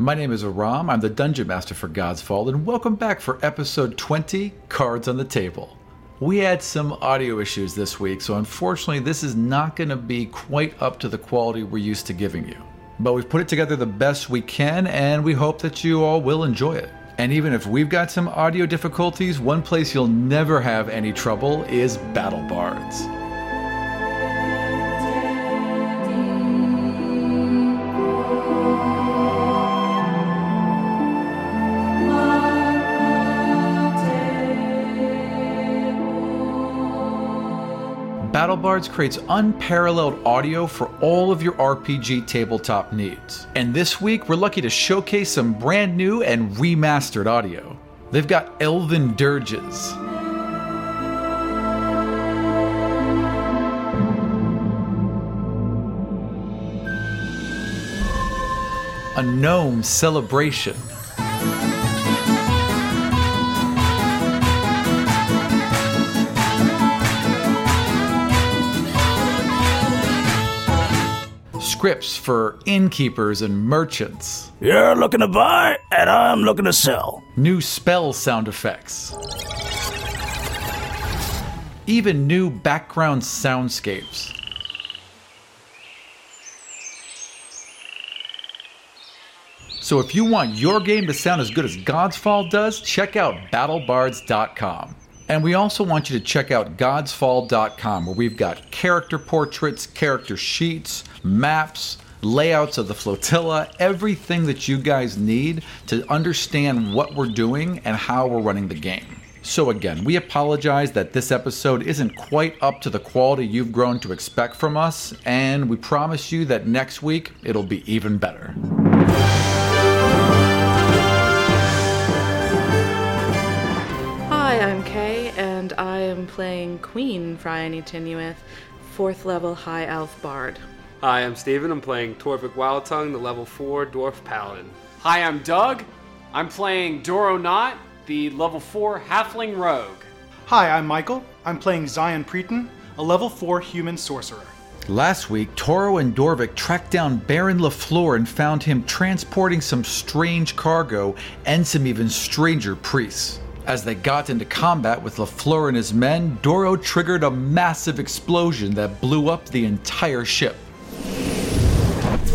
My name is Aram. I'm the Dungeon Master for Godsfall, and welcome back for episode 20 Cards on the Table. We had some audio issues this week, so unfortunately, this is not going to be quite up to the quality we're used to giving you. But we've put it together the best we can, and we hope that you all will enjoy it. And even if we've got some audio difficulties, one place you'll never have any trouble is BattleBards. BattleBards creates unparalleled audio for all of your RPG tabletop needs. And this week, we're lucky to showcase some brand new and remastered audio. They've got Elven Dirges, a gnome celebration. Scripts for innkeepers and merchants. You're looking to buy, and I'm looking to sell. New spell sound effects. Even new background soundscapes. So if you want your game to sound as good as Godsfall does, check out battlebards.com. And we also want you to check out godsfall.com where we've got character portraits, character sheets, maps, layouts of the flotilla, everything that you guys need to understand what we're doing and how we're running the game. So, again, we apologize that this episode isn't quite up to the quality you've grown to expect from us, and we promise you that next week it'll be even better. Hi, I'm Kay, and I am playing Queen Phryane Tinueth, fourth level High Elf Bard. Hi, I'm Steven. I'm playing Torvik Wildtongue, the level 4 Dwarf Paladin. Hi, I'm Doug. I'm playing Doro Knot, the level 4 Halfling Rogue. Hi, I'm Michael. I'm playing Zion Preeton, a level 4 human sorcerer. Last week, Toro and Dorvik tracked down Baron LaFleur and found him transporting some strange cargo and some even stranger priests. As they got into combat with LaFleur and his men, Doro triggered a massive explosion that blew up the entire ship.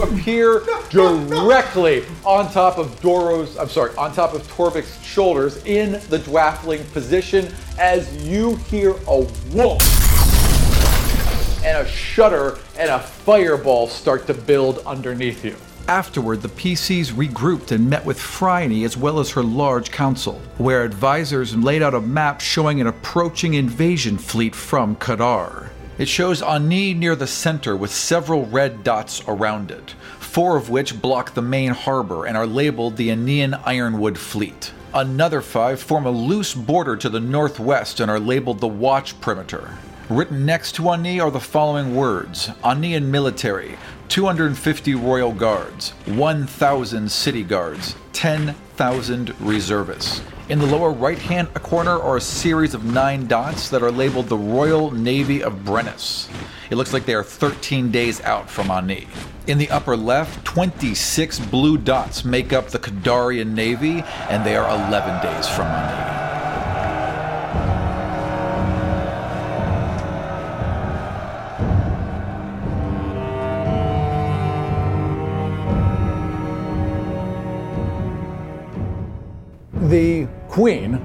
Appear directly on top of Doro's, I'm sorry, on top of Torvik's shoulders in the dwaffling position as you hear a whoop and a shudder and a fireball start to build underneath you. Afterward, the PCs regrouped and met with Phryane as well as her large council, where advisors laid out a map showing an approaching invasion fleet from Kadar. It shows Ani near the center with several red dots around it, four of which block the main harbor and are labeled the Anian Ironwood Fleet. Another five form a loose border to the northwest and are labeled the Watch Perimeter. Written next to Ani are the following words Anian military, 250 royal guards, 1,000 city guards, 10,000 reservists. In the lower right hand corner are a series of nine dots that are labeled the Royal Navy of Brennus. It looks like they are 13 days out from Ani. In the upper left, 26 blue dots make up the Kadarian Navy, and they are 11 days from Ani. The queen,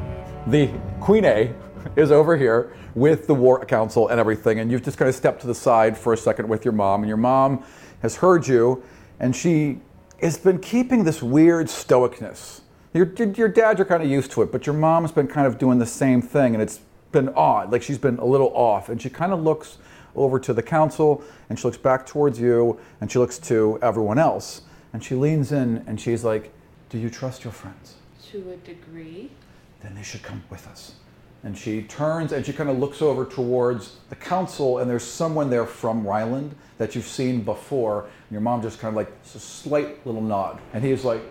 the queen A, is over here with the war council and everything, and you've just kind of stepped to the side for a second with your mom, and your mom has heard you, and she has been keeping this weird stoicness. Your, your dad, you're kind of used to it, but your mom's been kind of doing the same thing, and it's been odd. Like she's been a little off, and she kind of looks over to the council, and she looks back towards you, and she looks to everyone else, and she leans in, and she's like, "Do you trust your friends?" To a degree. then they should come with us. And she turns and she kind of looks over towards the council, and there's someone there from Ryland that you've seen before. And your mom just kind of like a slight little nod. And he's like,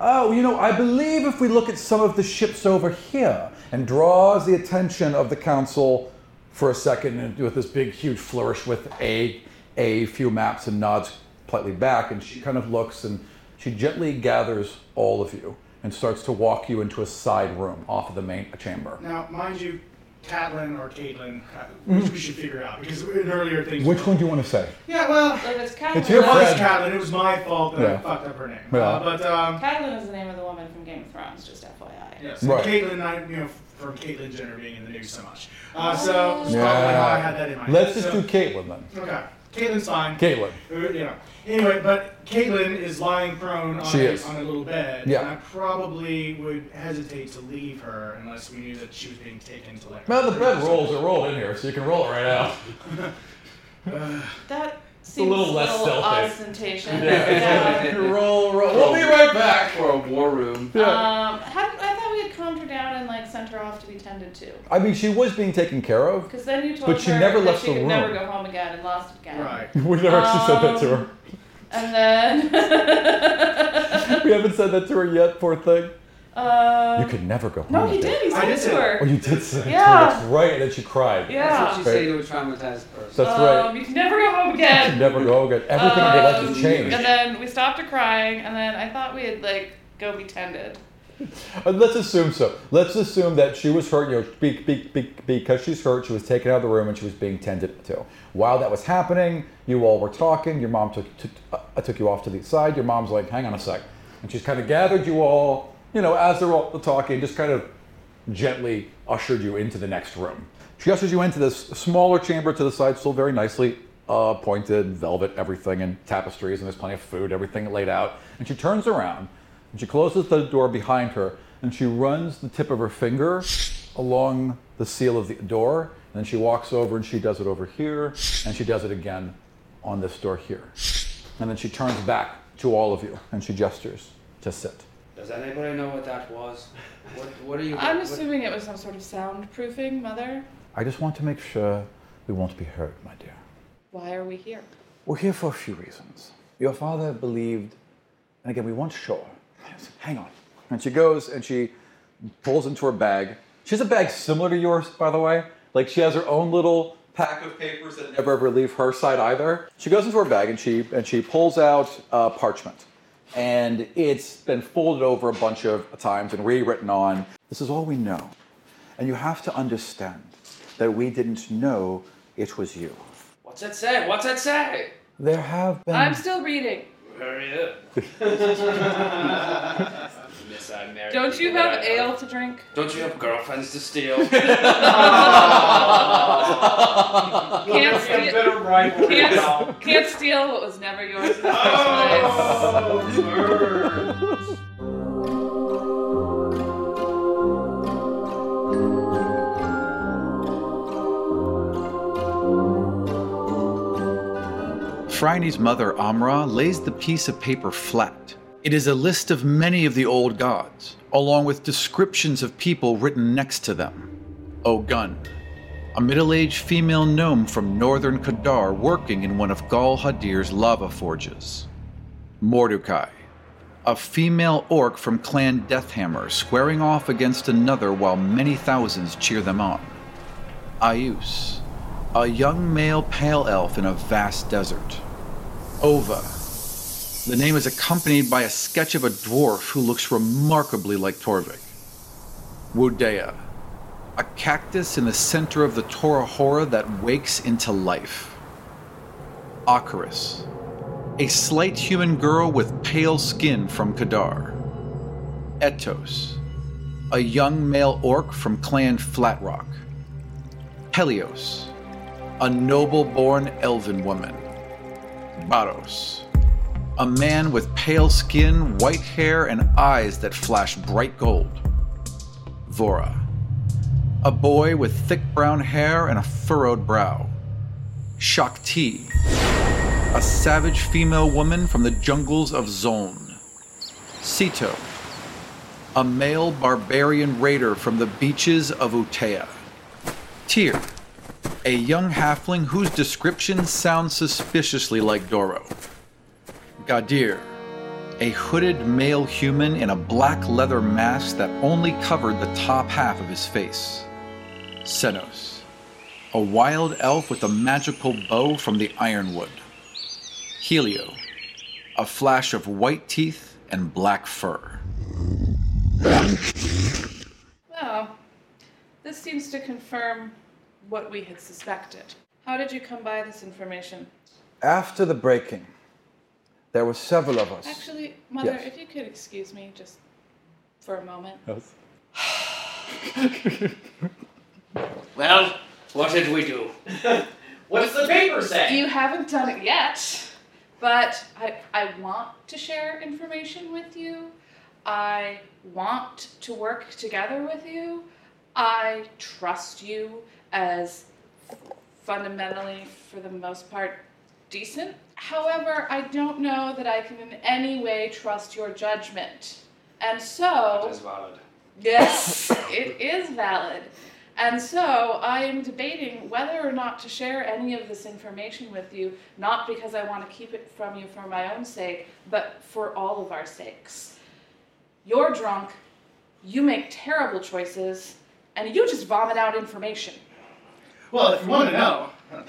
Oh, you know, I believe if we look at some of the ships over here, and draws the attention of the council for a second and with this big, huge flourish with a, a few maps and nods politely back. And she kind of looks and She gently gathers all of you and starts to walk you into a side room off of the main chamber. Now, mind you, Catelyn or Caitlin, uh, which we should figure out because in earlier things. Which one do you want to say? Yeah, well, If it's Catelyn, It's your it was friend. Catelyn. It was my fault that Yeah. I fucked up her name. Yeah. Uh, but um, Catelyn is the name of the woman from Game of Thrones, just FYI. yes, Right. Caitlyn, I you know from Caitlyn Jenner being in the news so much. Uh, so that's probably how I had that in mind. Let's just So- do Caitlin then. Okay, Caitlin's fine. Caitlin. Uh, You know. Anyway, but Caitlin is lying prone on, She a, is. on a little bed. Yeah. And I probably would hesitate to leave her unless we knew that she was being taken to like. Well, the bed rolls are rolled in here, so you can roll it right out. That seems a little less stealthy. ostentatious. Yeah. roll, roll. We'll be right back. For a war room. Um, how, I thought we had calmed her down and like sent her off to be tended to. I mean, she was being taken care of. Because then you told But she her never that left she the could room. never go home again and lost again. Right. We never actually said that to her. And then. We haven't said that to her yet, poor thing. Uh, You could never go home. no, he again. did. He I said did it to her. Oh, you did say it to her. Yeah. That's right, and then she cried. Yeah. That's what you say to a traumatized person. That's um, right. You can never go home again. You never go again. Everything in your life has Um, changed. And then we stopped her crying, and then I thought we'd like go be tended. Let's assume so. Let's assume that she was hurt. You know, be, be, be, because she's hurt, she was taken out of the room and she was being tended to. While that was happening, you all were talking. Your mom took took, uh, took you off to the side. Your mom's like, "Hang on a sec," and she's kind of gathered you all. You know, as they're all talking, just kind of gently ushered you into the next room. She ushers you into this smaller chamber to the side, still very nicely uh, appointed, velvet, everything, and tapestries, and there's plenty of food, everything laid out. And she turns around and she closes the door behind her and she runs the tip of her finger along the seal of the door. And then she walks over and she does it over here and she does it again on this door here. And then she turns back to all of you and she gestures to sit. Does anybody know what that was? What, what are you? I'm what- assuming it was some sort of soundproofing, Mother. I just want to make sure we won't be hurt, my dear. Why are we here? We're here for a few reasons. Your father believed, and again, we weren't sure. Hang on. And she goes and she pulls into her bag. She has a bag similar to yours, by the way. Like she has her own little pack of papers that never ever leave her side either. She goes into her bag and she and she pulls out uh, parchment, and it's been folded over a bunch of times and rewritten on. This is all we know, and you have to understand that we didn't know it was you. What's it say? What's it say? There have been. I'm still reading. Hurry up. Miss, I married Don't you have I ale love. to drink? Don't you have girlfriends to steal? Can't steal. Better rivalry now. Can't, can't steal what was never yours in the oh, first Oh, burn. Phryne's mother, Amra, lays the piece of paper flat. It is a list of many of the old gods, along with descriptions of people written next to them. Ogun, a middle aged female gnome from northern Kadar working in one of Gal Hadir's lava forges. Mordecai, a female orc from Clan Deathhammer squaring off against another while many thousands cheer them on. Ayus, a young male pale elf in a vast desert. Ova. The name is accompanied by a sketch of a dwarf who looks remarkably like Torvik. Wudea. A cactus in the center of the Tora Hora that wakes into life. Akaris. A slight human girl with pale skin from Kadar. Etos. A young male orc from Clan Flatrock. Helios a noble born elven woman. Baros, a man with pale skin, white hair, and eyes that flash bright gold. Vora, a boy with thick brown hair and a furrowed brow. Shakti, a savage female woman from the jungles of Zone. Sito, a male barbarian raider from the beaches of Utea. Tyr, a young halfling whose description sounds suspiciously like Doro. Gadir, a hooded male human in a black leather mask that only covered the top half of his face. Senos, a wild elf with a magical bow from the Ironwood. Helio, a flash of white teeth and black fur. Oh, this seems to confirm what we had suspected. How did you come by this information? After the breaking, there were several of us. Actually, Mother, Yes. if you could excuse me just for a moment. Yes. Well, what did we do? What's the paper say? You haven't done it yet, but I, I want to share information with you. I want to work together with you. I trust you as fundamentally, for the most part, decent. However, I don't know that I can in any way trust your judgment. And so. That's valid. Yes, it is valid. And so I am debating whether or not to share any of this information with you, not because I want to keep it from you for my own sake, but for all of our sakes. You're drunk, you make terrible choices, and you just vomit out information. Well, if you want to know,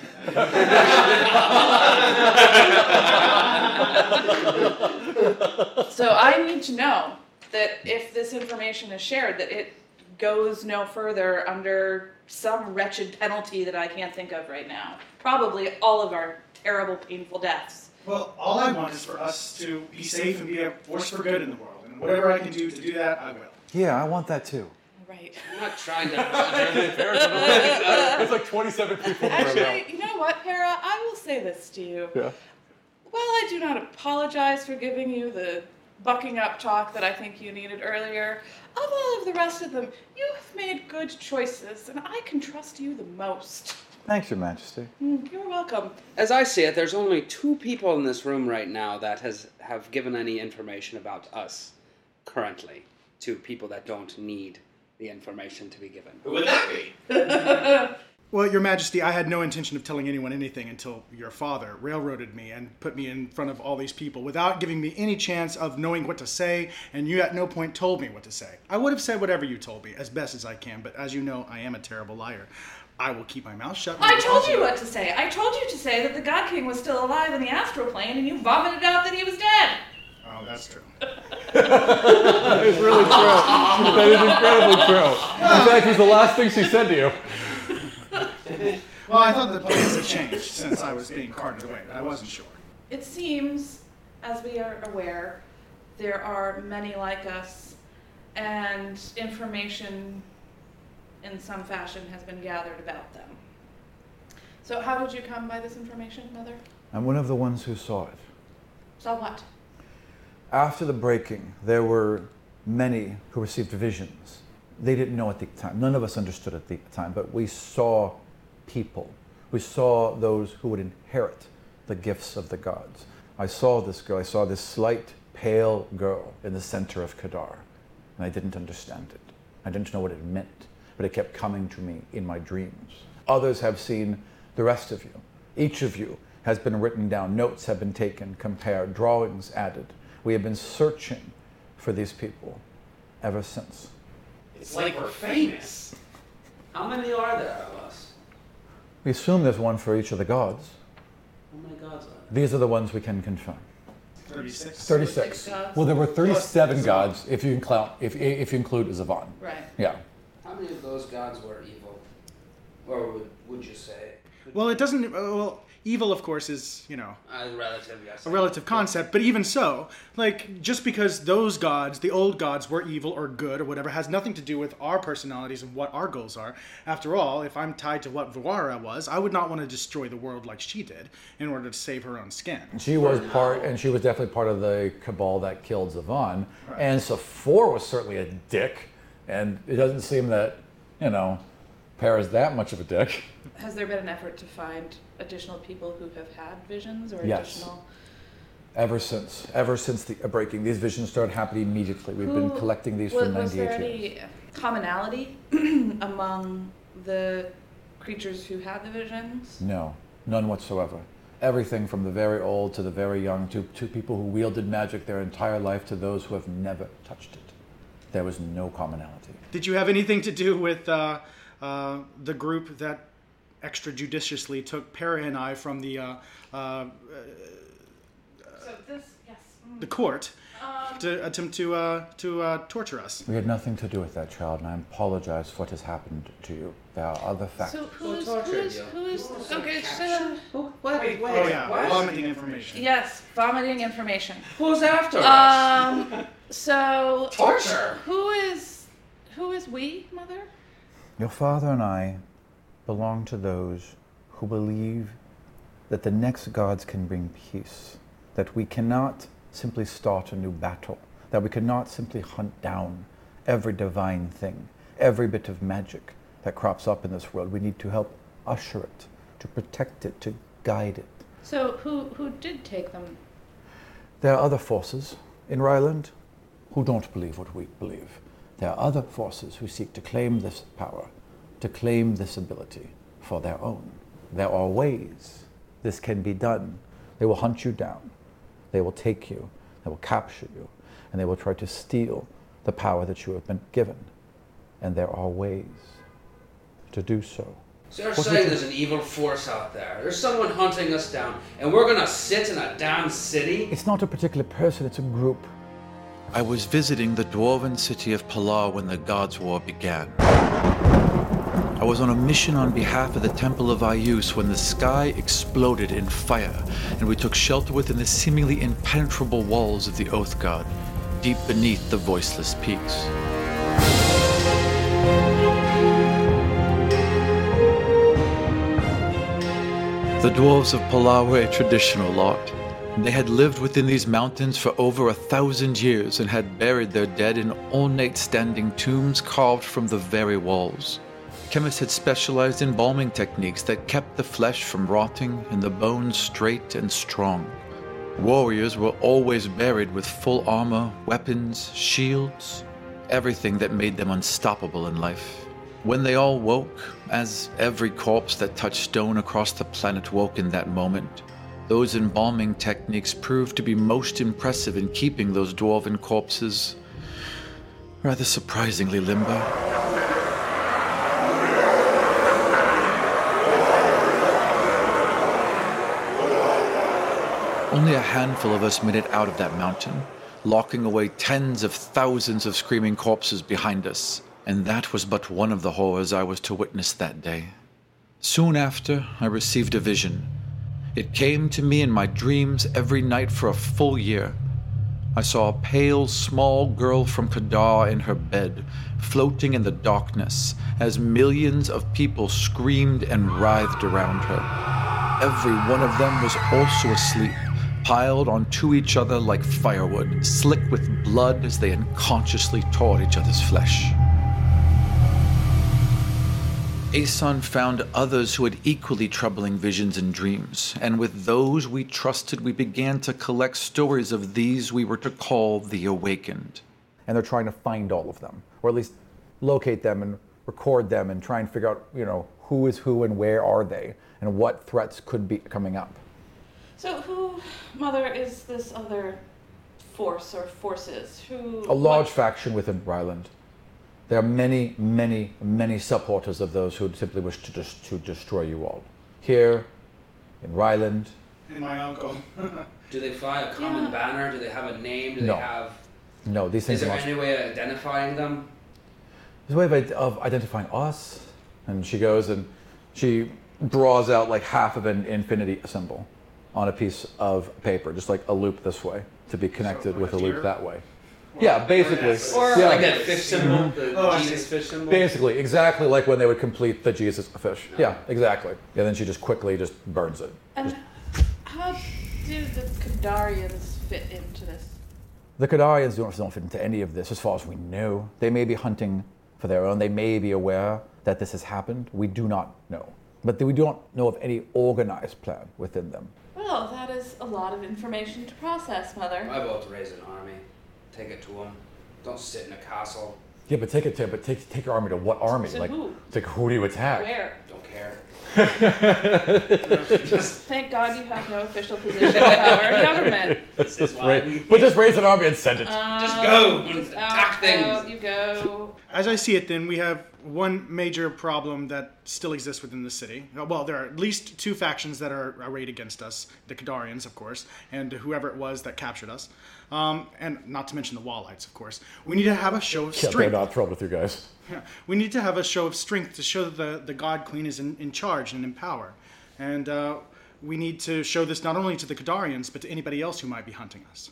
So I need to know that if this information is shared, that it goes no further under some wretched penalty that I can't think of right now. Probably all of our terrible, painful deaths. well, all I want is for us to be safe and be a force for good in the world. And whatever I can do to do that, I will. Yeah, I want that too. Right. I'm not trying to. There's like 27 people in the room now. Actually, you know what, Para? I will say this to you. Yeah. While I do not apologize for giving you the bucking up talk that I think you needed earlier, of all of the rest of them, you have made good choices, and I can trust you the most. Thanks, Your Majesty. Mm, You're welcome. As I see it, there's only two people in this room right now that has have given any information about us currently to people that don't need the information to be given. Who would that be? Well, Your Majesty, I had no intention of telling anyone anything until your father railroaded me and put me in front of all these people without giving me any chance of knowing what to say, and you at no point told me what to say. I would have said whatever you told me as best as I can, but as you know, I am a terrible liar. I will keep my mouth shut. I told you what to say. I told you to say that the God King was still alive in the astral plane, and you vomited out that he was dead. Oh, that's true. That is really true. That is incredibly true. In fact, it was the last thing she said to you. Well, I thought the plans had changed since I was being carted away, but I wasn't sure. It seems, as we are aware, there are many like us, and information in some fashion has been gathered about them. So, how did you come by this information, Mother? I'm one of the ones who saw it. Saw what? After the breaking, there were many who received visions. They didn't know at the time. None of us understood at the time, but we saw people. We saw those who would inherit the gifts of the gods. I saw this girl. I saw this slight, pale girl in the center of Kadar, and I didn't understand it. I didn't know what it meant, but it kept coming to me in my dreams. Others have seen the rest of you. Each of you has been written down, notes have been taken, compared, drawings added. We have been searching for these people ever since. It's like we're famous. How many are there of us? We assume there's one for each of the gods. How many gods are there? These are the ones we can confirm. 36. 36. gods. Well, there were 37 gods if you include if, if you include Zavon. Right. Yeah. How many of those gods were evil? Or would, would you say? Well, it doesn't. Well, evil, of course, is you know Uh, relative, yes. a relative concept, but even so, like just because those gods, the old gods, were evil or good or whatever, has nothing to do with our personalities and what our goals are. After all, if I'm tied to what Vawara was, I would not want to destroy the world like she did in order to save her own skin. She was part, and she was definitely part of the cabal that killed Zavon. And Sephor was certainly a dick, and it doesn't seem that, you know, Para's that much of a dick. Has there been an effort to find additional people who have had visions or Yes. additional? Ever since, ever since the breaking, these visions started happening immediately. We've been collecting these was, for was 98 there years. any commonality among the creatures who had the visions? No, none whatsoever. Everything from the very old to the very young, to, to people who wielded magic their entire life, to those who have never touched it. There was no commonality. Did you have anything to do with uh, uh, the group that extrajudiciously took Para and I from the? Uh, uh, So this, yes. the court to attempt to uh, to uh, torture us. We had nothing to do with that child, and I apologize for what has happened to you. There are other factors. So who is, who tortured is, you? who is, okay, so, What? Wait, Oh yeah, vomiting information. yes, vomiting information. Who's after us? Um, so, Torture. who is, who is we, mother? Your father and I belong to those who believe that the next gods can bring peace, that we cannot simply start a new battle, that we cannot simply hunt down every divine thing, every bit of magic that crops up in this world. We need to help usher it, to protect it, to guide it. So, who, who did take them? There are other forces in Ryland who don't believe what we believe. There are other forces who seek to claim this power, to claim this ability for their own. There are ways this can be done. They will hunt you down, they will take you, they will capture you, and they will try to steal the power that you have been given. And there are ways to do so. So you're What do you saying there's an evil force out there. There's someone hunting us down, and we're gonna sit in a damn city? It's not a particular person, it's a group. I was visiting the dwarven city of Pilar when the Gods' War began. I was on a mission on behalf of the Temple of Ayus when the sky exploded in fire, and we took shelter within the seemingly impenetrable walls of the Oath God, deep beneath the voiceless peaks. The dwarves of Pilar were a traditional lot. They had lived within these mountains for over a thousand years and had buried their dead in ornate standing tombs carved from the very walls. Chemists had specialized in embalming techniques that kept the flesh from rotting and the bones straight and strong. Warriors were always buried with full armor, weapons, shields, everything that made them unstoppable in life. When they all woke, as every corpse that touched stone across the planet woke in that moment, those embalming techniques proved to be most impressive in keeping those dwarven corpses rather surprisingly limber. Only a handful of us made it out of that mountain, locking away tens of thousands of screaming corpses behind us, and that was but one of the horrors I was to witness that day. Soon after, I received a vision. It came to me in my dreams every night for a full year. I saw a pale, small girl from Kadar in her bed, floating in the darkness, as millions of people screamed and writhed around her. Every one of them was also asleep, piled onto each other like firewood, slick with blood as they unconsciously tore each other's flesh. Aeson found others who had equally troubling visions and dreams, and with those we trusted, we began to collect stories of these we were to call the Awakened. and they're trying to find all of them, or at least locate them and record them and try and figure out, you know, who is who and where are they, and what threats could be coming up. So, who, mother, is this other force or forces? Who? A large what- faction within Ryland. There are many, many, many supporters of those who simply wish to just to destroy you all. Here, in Ryland, And my uncle. Do they fly a common Yeah. banner? Do they have a name? Do No. they have. no, these things Is things there are any way of identifying them? There's a way of, of identifying us. And she goes and she draws out like half of an infinity symbol on a piece of paper, just like a loop this way to be connected like with a a loop tear? that way. Yeah, basically. Or yeah, Like that fish symbol? The Oh, Jesus fish symbol? basically, exactly like when they would complete the Jesus fish. Yeah, exactly. And then she just quickly just burns it. And how do the Kadarians fit into this? The Kadarians don't, don't fit into any of this as far as we know. They may be hunting for their own. They may be aware that this has happened. We do not know. But we don't know of any organized plan within them. Well, that is a lot of information to process, mother. I vote to raise an army. Take it to them. Don't sit in a castle. Yeah, but take it to but take take your army to what army? To like who? like who do you attack? Where? Don't care. Thank God you have no official position of power in our government. This is why But just raise an army and send it. Um, Just go and out, attack things. out you go. As I see it, then, we have one major problem that still exists within the city. Uh, Well, there are at least two factions that are arrayed against us the Kadarians, of course, and whoever it was that captured us. Um, and not to mention the Wallites, of course. We need to have a show of Yeah, they're strength. not thrilled with you guys. Yeah. We need to have a show of strength to show that the, the God Queen is in, in charge and in power. And uh, we need to show this not only to the Kadarians, but to anybody else who might be hunting us.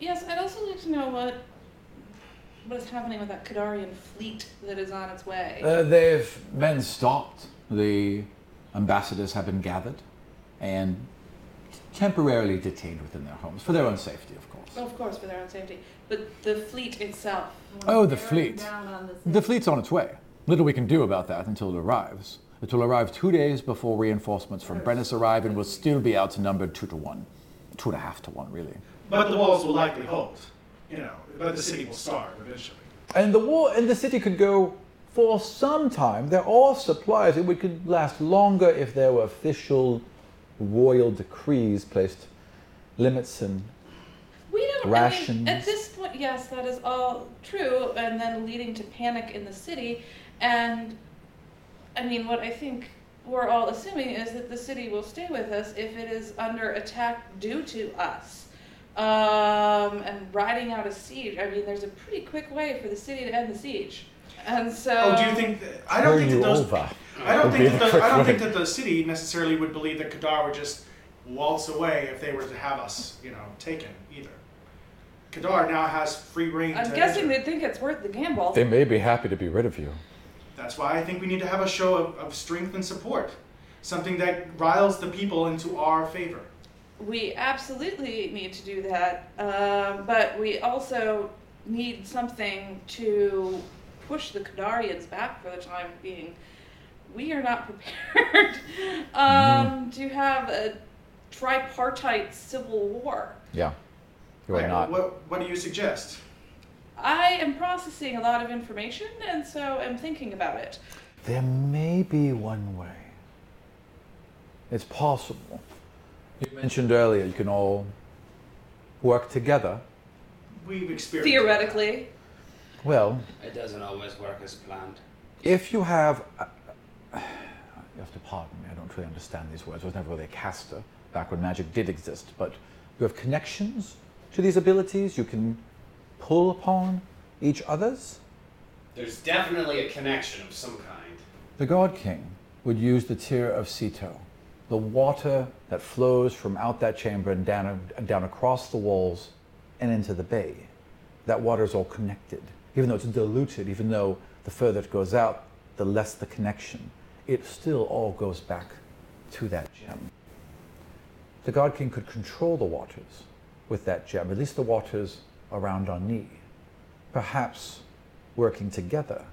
Yes, I'd also like to know what what is happening with that Kadarian fleet that is on its way. Uh, they've been stopped. The ambassadors have been gathered and temporarily detained within their homes for their own safety, of course. of course, for their own safety, but the fleet itself. Oh, the fleet. The fleet's on its way. Little we can do about that until it arrives. It will arrive two days before reinforcements from Brennus arrive and will still be outnumbered two to one. Two and a half to one, really. But the walls will likely hold, you know, but the city will starve eventually. And the war in the city could go for some time. There are supplies. It would could last longer if there were official royal decrees placed limits and We don't. I Rations. mean, at this point, yes, that is all true, and then leading to panic in the city. And I mean, what I think we're all assuming is that the city will stay with us if it is under attack due to us. Um, and riding out a siege. I mean, there's a pretty quick way for the city to end the siege. And so. Oh, do you think that, I don't think that those over. I don't think that the the, I don't quick think that the city necessarily would believe that Kadar would just waltz away if they were to have us, you know, taken either. Kadar now has free reign. I'm to guessing enter. they think it's worth the gamble. They may be happy to be rid of you. That's why I think we need to have a show of, of strength and support, something that riles the people into our favor. We absolutely need to do that, um, but we also need something to push the Kadarians back for the time being. We are not prepared um, to have a tripartite civil war. Yeah. You are not. What, what do you suggest? I am processing a lot of information, and so I'm thinking about it. There may be one way. It's possible. You mentioned earlier you can all work together. We've experienced Theoretically, Well, It doesn't always work as planned. if you have. uh, you have to pardon me, I don't really understand these words. I was never really a caster back when magic did exist, but you have connections to these abilities. You can pull upon each other's. There's definitely a connection of some kind. The God King would use the tear of Ceto, the water that flows from out that chamber and down, and down across the walls and into the bay. That water is all connected. Even though it's diluted, even though the further it goes out, the less the connection, it still all goes back to that gem. The God King could control the waters with that gem, at least the waters around Ani. Perhaps working together,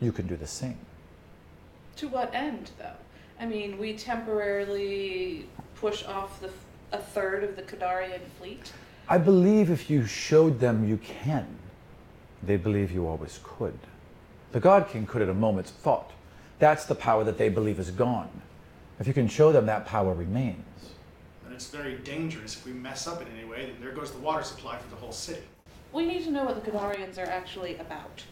you can do the same. to what end, though? I mean, we temporarily push off the a third of the Kadarian fleet. I believe if you showed them you can, they believe you always could. The God King could at a moment's thought. That's the power that they believe is gone. If you can show them that power remains. And it's very dangerous if we mess up in any way, then there goes the water supply for the whole city. We need to know what the Kadarians are actually about.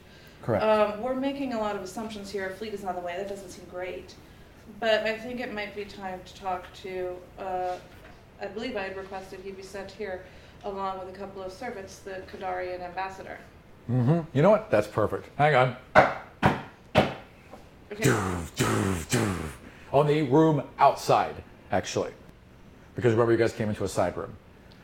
Correct. Um, we're making a lot of assumptions here. A fleet is on the way. That doesn't seem great. But I think it might be time to talk to. Uh, I believe I had requested he be sent here along with a couple of servants, the Kadarian ambassador. Hmm You know what? That's perfect. Hang on. Okay. On the room outside, actually. Because remember, you guys came into a side room.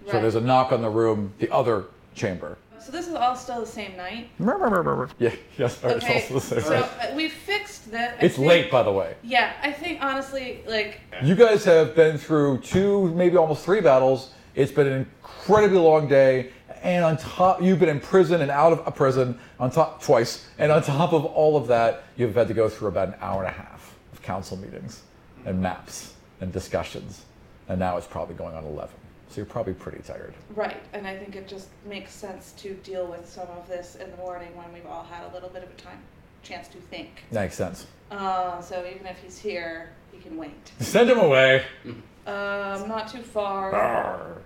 So there's a knock on the room, the other chamber. So this is all still the same night. Yeah, yes, Okay. it's also the same. So uh, we fixed that. I It's think- late, by the way. Yeah, I think honestly, like You guys have been through two, maybe almost three battles. It's been an incredibly long day, and on top, you've been in prison and out of a prison on top twice, and on top of all of that, you've had to go through about an hour and a half of council meetings and maps and discussions, and now it's probably going on eleven. So you're probably pretty tired. Right, and I think it just makes sense to deal with some of this in the morning when we've all had a little bit of a time, chance to think. Makes sense. Uh, so even if he's here, he can wait. Send him away. Um, not too far. Arr.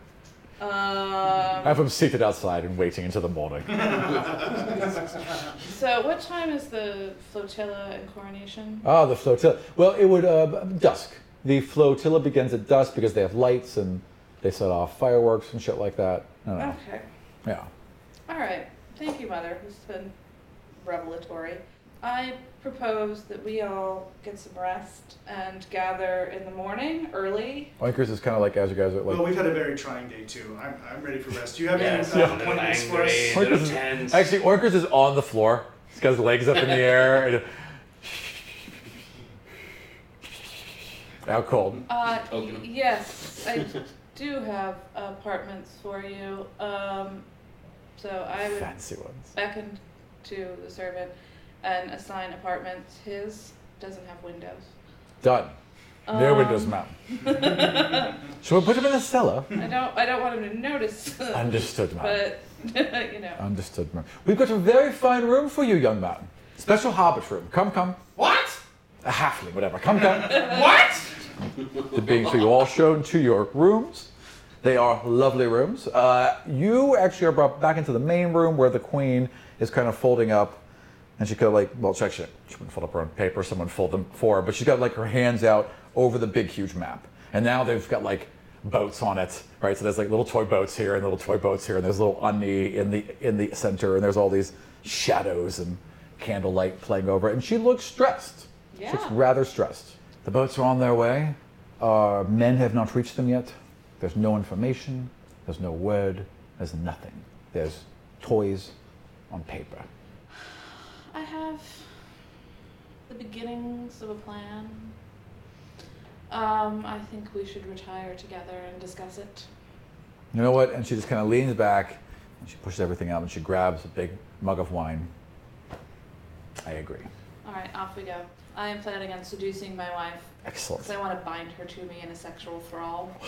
Um, Have them seated outside and waiting until the morning. so what time is the flotilla and coronation? Ah, the flotilla. Well, it would uh, dusk. The flotilla begins at dusk because they have lights and they set off fireworks and shit like that. I don't know. Okay. Yeah. All right. Thank you, Mother. This has been revelatory. I propose that we all get some rest and gather in the morning early. Oinkers is kind of like as you guys are like. Well, we've had a very trying day too. I'm, I'm ready for rest. Do you have Yes, any I'm uh, appointments for us? angry. Oinkers is, tense. actually, Oinkers is on the floor. He's got his legs up in the air. And, out cold. Uh, y- yes, I do have apartments for you. Um, so I would Fancy ones. beckon to the servant and assign apartments. His doesn't have windows. Done. No Um, windows, ma'am. Shall we put him in the cellar? I don't. I don't want him to notice. Understood, ma'am. but you know. Understood, ma'am. We've got a very fine room for you, young man. Special hobbit room. Come, come. What? A halfling, whatever. Come, come. What? The being so you're all shown to your rooms. They are lovely rooms. Uh, you actually are brought back into the main room where the queen is kind of folding up, and she could like well, she, she wouldn't fold up her own paper. Someone fold them for her, but she's got like her hands out over the big huge map, and now they've got like boats on it, right? So there's like little toy boats here and little toy boats here, and there's a little Uni in the in the center, and there's all these shadows and candlelight playing over it, and she looks stressed. She looks rather stressed. The boats are on their way. Uh, men have not reached them yet. There's no information. There's no word. There's nothing. There's toys on paper. I have the beginnings of a plan. Um, I think we should retire together and discuss it. You know what? And she just kind of leans back and she pushes everything out and she grabs a big mug of wine. I agree. All right, off we go. I am planning on seducing my wife Excellent. because I want to bind her to me in a sexual thrall.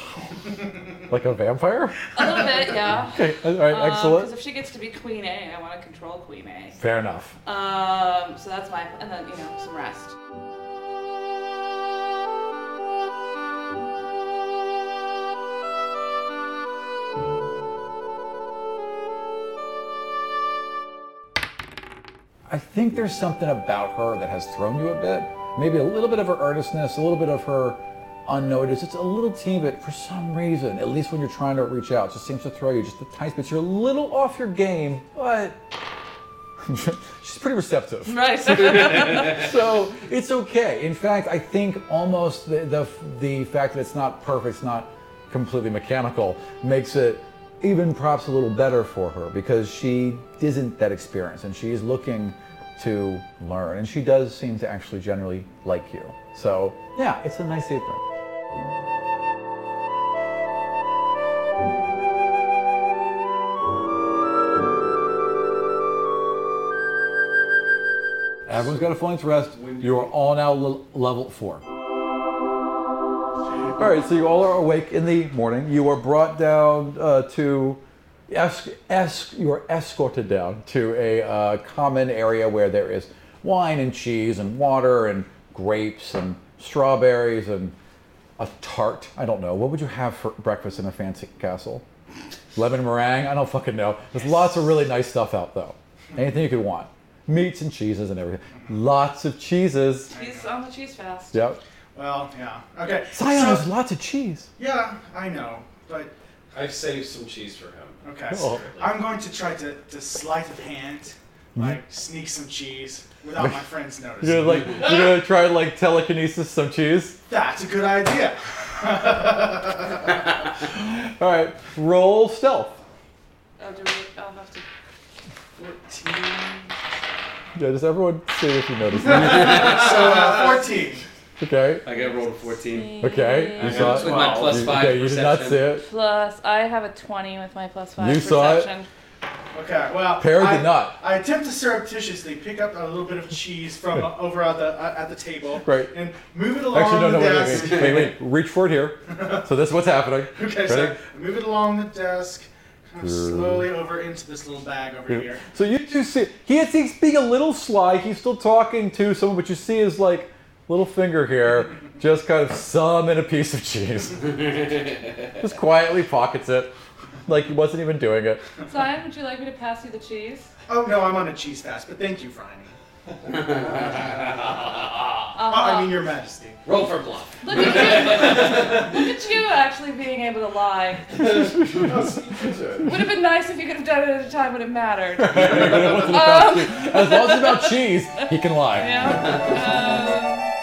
Like a vampire? A little bit, yeah. Okay, all right, Because excellent. if she gets to be Queen A, I want to control Queen A. Fair enough. Um, so that's my, and then you know some rest. I think there's something about her that has thrown you a bit. Maybe a little bit of her earnestness, a little bit of her unnoticed. It's a little teeny bit, for some reason, at least when you're trying to reach out, just seems to throw you just the tiniest bit. You're a little off your game, but she's pretty receptive. Right. So it's okay. In fact, I think almost the, the, the fact that it's not perfect, it's not completely mechanical, makes it even perhaps a little better for her because she isn't that experienced and she's looking to learn. And she does seem to actually generally like you. So yeah, it's a nice evening. Everyone's got a full night's rest. You are all now le- level four. All right, so you all are awake in the morning. You are brought down uh, to, es- es- you are escorted down to a uh, common area where there is wine and cheese and water and grapes and strawberries and a tart. I don't know. What would you have for breakfast in a fancy castle? Lemon meringue? I don't fucking know. There's lots of really nice stuff out though. Anything you could want. Meats and cheeses and everything. Lots of cheeses. He's on the cheese fast. Yep. Well, yeah. Okay. Scion so- has lots of cheese. Yeah, I know, but I've saved some cheese for him. Okay. Oh. I'm going to try to, to sleight of hand, like sneak some cheese without my friends You're noticing. gonna like you're gonna try like telekinesis some cheese. That's a good idea. All right, roll stealth. Oh, do we? I'll have to. 14. Yeah, does everyone see if you notice? So, uh, 14. Okay, I got rolled a 14. okay, you saw it. with my plus You- five okay, you did not perception. see it. Plus, I have a 20 with my plus 5 You saw it? perception. Okay, well, Perry I, did not. I attempt to surreptitiously pick up a little bit of cheese from uh, over at the uh, at the table, Right. and move it along Actually, no, the no, wait, desk. wait, wait, wait, wait. Reach for it here. So this is what's happening. Okay, so Ready? I move it along the desk, kind of slowly over into this little bag over here. So you two see, he is, he's being a little sly. He's still talking to someone, but you see is like little finger here, just kind of sum in a piece of cheese. just quietly pockets it. like he wasn't even doing it. Simon, would you like me to pass you the cheese? Oh no, I'm on a cheese fast, but thank you, Phryne. Uh-huh. Oh, I mean, Your Majesty. Roll for bluff. Look at you! Look at you actually being able to lie. Would have been nice if you could have done it at a time when it mattered. Um, As long as it's about cheese, he can lie. yeah.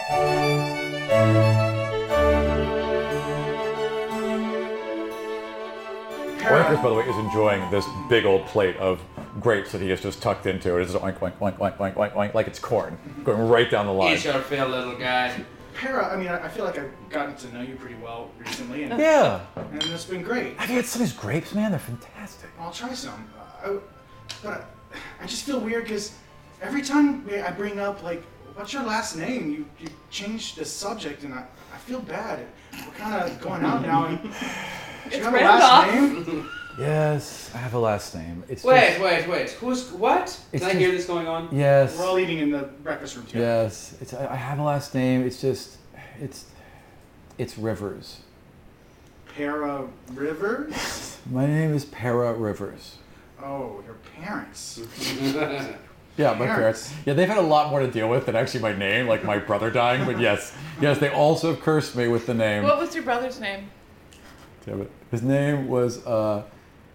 Oinkers, by the way, is enjoying this big old plate of grapes that he has just tucked into. It is just oink, oink, oink, oink, oink, oink, oink, like it's corn, going right down the line. Eat your fill, little guy. Para, I mean, I I feel like I've gotten to know you pretty well recently, and, Yeah. and it's been great. Have you had some of these grapes, man? They're fantastic. I'll try some. Uh, I, but I, I just feel weird because every time I bring up like, what's your last name? You you change the subject, and I, I feel bad. We're kind of going out now. And, do you have a last name? Yes, I have a last name. It's Wait, just- wait, wait. Who's what? It's Can I just- hear this going on? Yes. We're all eating in the breakfast room together. Yes, it's. I I have a last name. It's just, it's, it's Rivers. Para Rivers. My name is Para Rivers. Oh, your parents. Yeah, my parents. Yeah, they've had a lot more to deal with than actually my name, like my brother dying. But yes, yes, they also cursed me with the name. What was your brother's name? Damn it. His name was uh,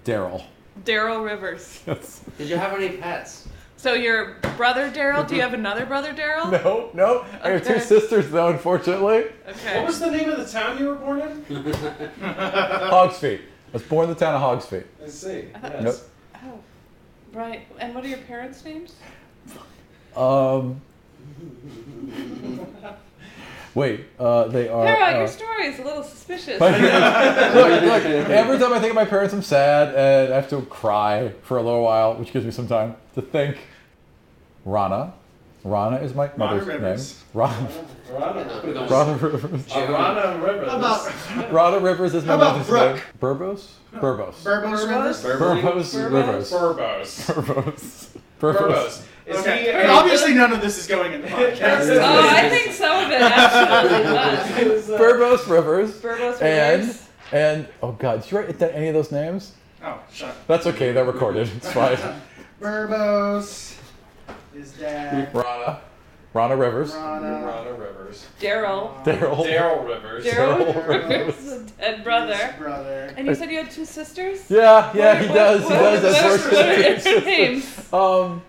Daryl. Daryl Rivers. Yes. Did you have any pets? So your brother Daryl? Do you have another brother Daryl? No, no. I have two Okay. sisters though, unfortunately. Okay. What was the name of the town you were born in? Hogs Feet. I was born in the town of Hogs Feet. I see. Yes. Nope. Right. And what are your parents' names? Um. Wait, uh, they are. Para, uh, your story is a little suspicious. look, look, every time I think of my parents, I'm sad and I have to cry for a little while, which gives me some time to think. Rana. Rana is my mother's Rivers. name. Rana, Rana. Rana Rivers. Rana Rivers. How about Rana Rivers is my How about mother's Brooke? name. Burbos? Burbos. Burbos Rivers? Burbos Rivers. Burbos. Burbos. Burbos. Is Okay. he And a- obviously, none of this is going in the podcast. oh, I think some of it actually was. Burbos Rivers. Burbos Rivers. and, and, oh God, did you write down any of those names? oh, shut up. That's okay, they're recorded. It's fine. Burbos. His dad. Rana. Rana Rivers. Rana. Rana Rivers. Daryl. Daryl. Daryl Rivers. Daryl Daryl Rivers, his dead brother. Brother. And you said you had two sisters? Yeah, yeah, What- he what- does. He what- does. what- That's what are their names? Um,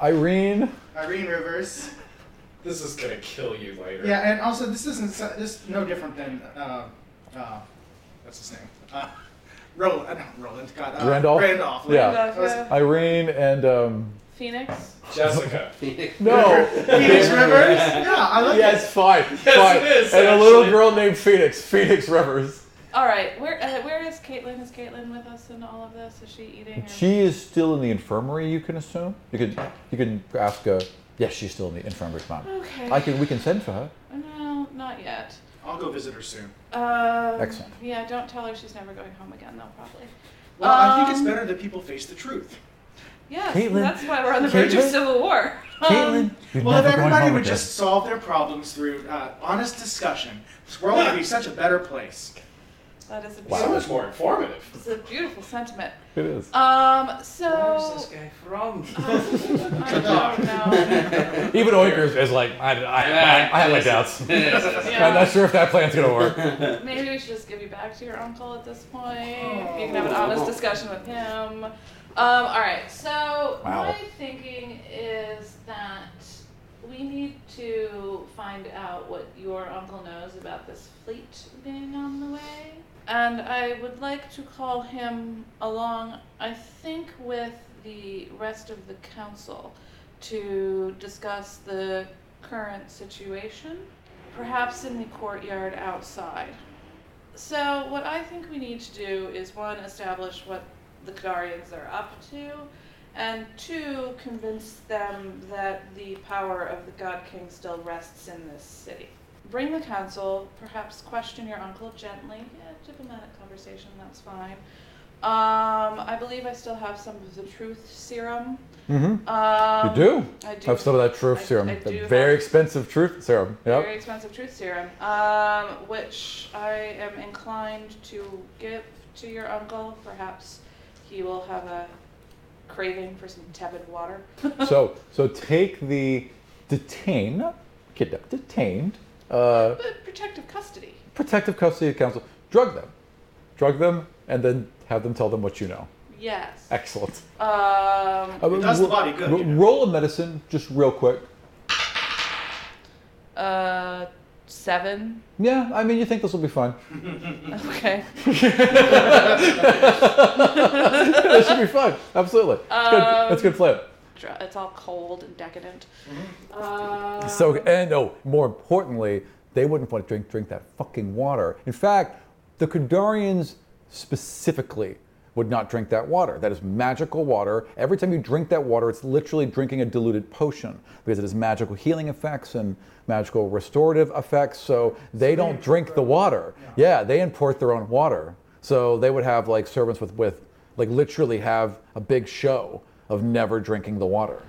Irene. Irene Rivers. This is gonna kill you later. Yeah, and also this isn't so- this is no different than uh, uh, what's his name? Uh, Roland. Not Roland. God. Uh, Randolph? Randolph. Yeah. Randolph, yeah. Irene and um. Phoenix? Jessica. Phoenix. No. Phoenix Rivers. Yeah, I like Yeah, it. it's fine. Yes, fine. it is, And a little girl named Phoenix. Phoenix Rivers. All right. Where uh, where is Caitlin? Is Caitlin with us in all of this? Is she eating? Or... She is still in the infirmary. You can assume. You could. You can ask. Uh, yes, she's still in the infirmary. Mom. Okay. I can. We can send for her. No, not yet. I'll go visit her soon. Um, Excellent. Yeah, don't tell her she's never going home again, though, probably. Well, I think it's Um, better that people face the truth. Yes, Caitlin- that's why we're on the verge of civil war. Um, Caitlin, you're Well, if never going everybody home would again. just solve their problems through uh, honest discussion, this world would be such a better place. That is a So beautiful, much more informative. it's a beautiful sentiment. It is. Um, so Where's this guy from? I don't know. Even Oinkers is like, I, I, I, I have my doubts. I'm not sure if that plan's gonna work. Maybe we should just give you back to your uncle at this point. You can have an honest discussion with him. Um, all right. So Wow. my thinking is that we need to find out what your uncle knows about this fleet being on the way, and I would like to call him along. I think with the rest of the council to discuss the current situation, perhaps in the courtyard outside. So, what I think we need to do is one, establish what the Kadarians are up to, and two, convince them that the power of the God King still rests in this city. Bring the council, perhaps question your uncle gently. Yeah, diplomatic conversation, that's fine. Um, I believe I still have some of the truth serum. Mm-hmm. Um, you do. I do have some of that truth I- serum. I the do very expensive truth serum. Yep. very expensive truth serum, um, which I am inclined to give to your uncle. Perhaps he will have a craving for some tepid water. so so take the detain, not kidnap, detained, uh, But protective custody. protective custody of counsel. Drug them, drug them, and then have them tell them what you know. Yes. Excellent. Um, Uh, does the body good, ro- you know. Roll a medicine, just real quick. uh, seven. Yeah, I mean, you think this will be fun. Okay. it should be fun. Absolutely. It's good. That's a good plan. Dr- It's all cold and decadent. Mm-hmm. Uh, So, and no, more importantly, they wouldn't want to drink drink that fucking water. In fact, the Kadarians specifically would not drink that water. That is magical water. Every time you drink that water, it's literally drinking a diluted potion because it has magical healing effects and magical restorative effects. So they don't drink the water. Yeah, they import their own water. So they would have like servants with with like literally have a big show of never drinking the water.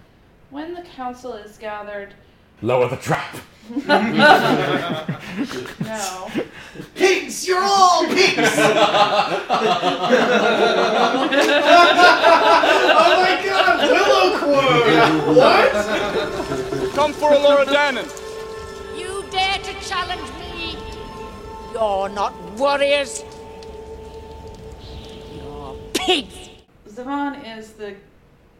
when the council is gathered, Lower the trap. no. Pigs! You're all pigs! oh my god! Willow quote! What? Come for Laura Dannon. You dare to challenge me? You're not warriors. You're pigs. Zavon is the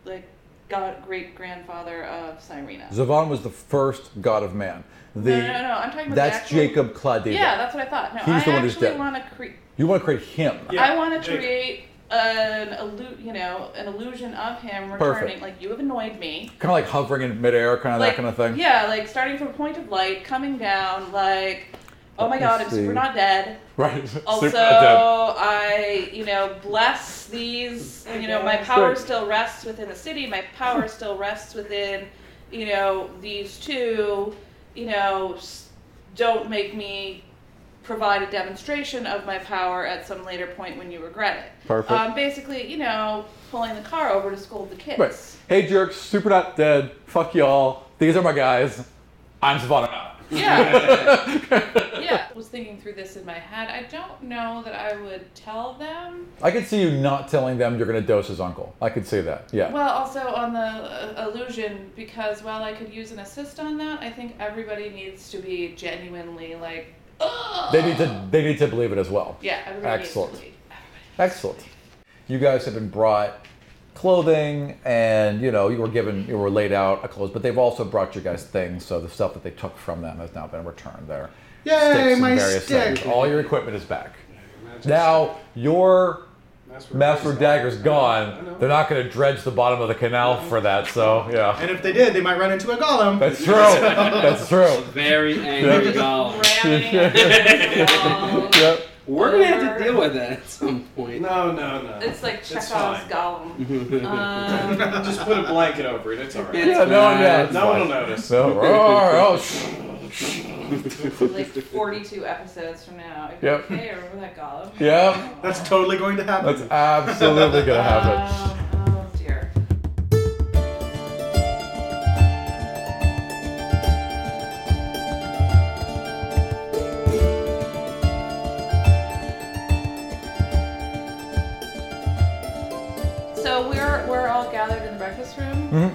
like god great grandfather of Cyrena. Zavan was the first god of man. The, no, no, no, no. I'm talking about That's the actual... Jacob Claudida. Yeah, that's what I thought. No, He's I the one who's actually dead. want to create. You want to create him. I want to create an illu- you know, an illusion of him returning. Perfect. Like you have annoyed me. Kind of like hovering in midair, kind of like, that kind of thing. Yeah, like starting from a point of light, coming down, like, oh my god, I'm see. super not dead. Right. Also. I, you know, bless these. You know, my power still rests within the city. My power still rests within, you know, these two. You know, don't make me provide a demonstration of my power at some later point when you regret it. Perfect. Um, basically, you know, pulling the car over to scold the kids. Right. Hey jerks, super not dead. Fuck y'all. These are my guys. I'm Savannah. Yeah. yeah. I was thinking through this in my head. I don't know that I would tell them. I could see you not telling them you're gonna dose his uncle. I could see that. Yeah. Well, also on the uh, illusion, because while I could use an assist on that, I think everybody needs to be genuinely like, Ugh! they need to they need to believe it as well. yeah, everybody Excellent. needs to believe. Excellent. You guys have been brought clothing and you know you were given you were laid out a clothes but they've also brought you guys things. So the stuff that they took from them has now been returned there. Yay, sticks my various stick. things. All your equipment is back. Now your master dagger's gone. they're not going to dredge the bottom of the canal for that so yeah. And if they did, they might run into a golem. that's true. That's true. Very angry Yep. golem. Yep We're gonna have to deal with that at some point. No, no, no. It's like It's Chekhov's fine. golem. Um, Just put a blanket over it. It's alright. It's yeah no one yeah it's No one will notice. no, oh, oh, like 42 episodes from now. I'd be Yep. like, Hey, remember that golem? Yep. That's totally going to happen. that's absolutely going to happen Um,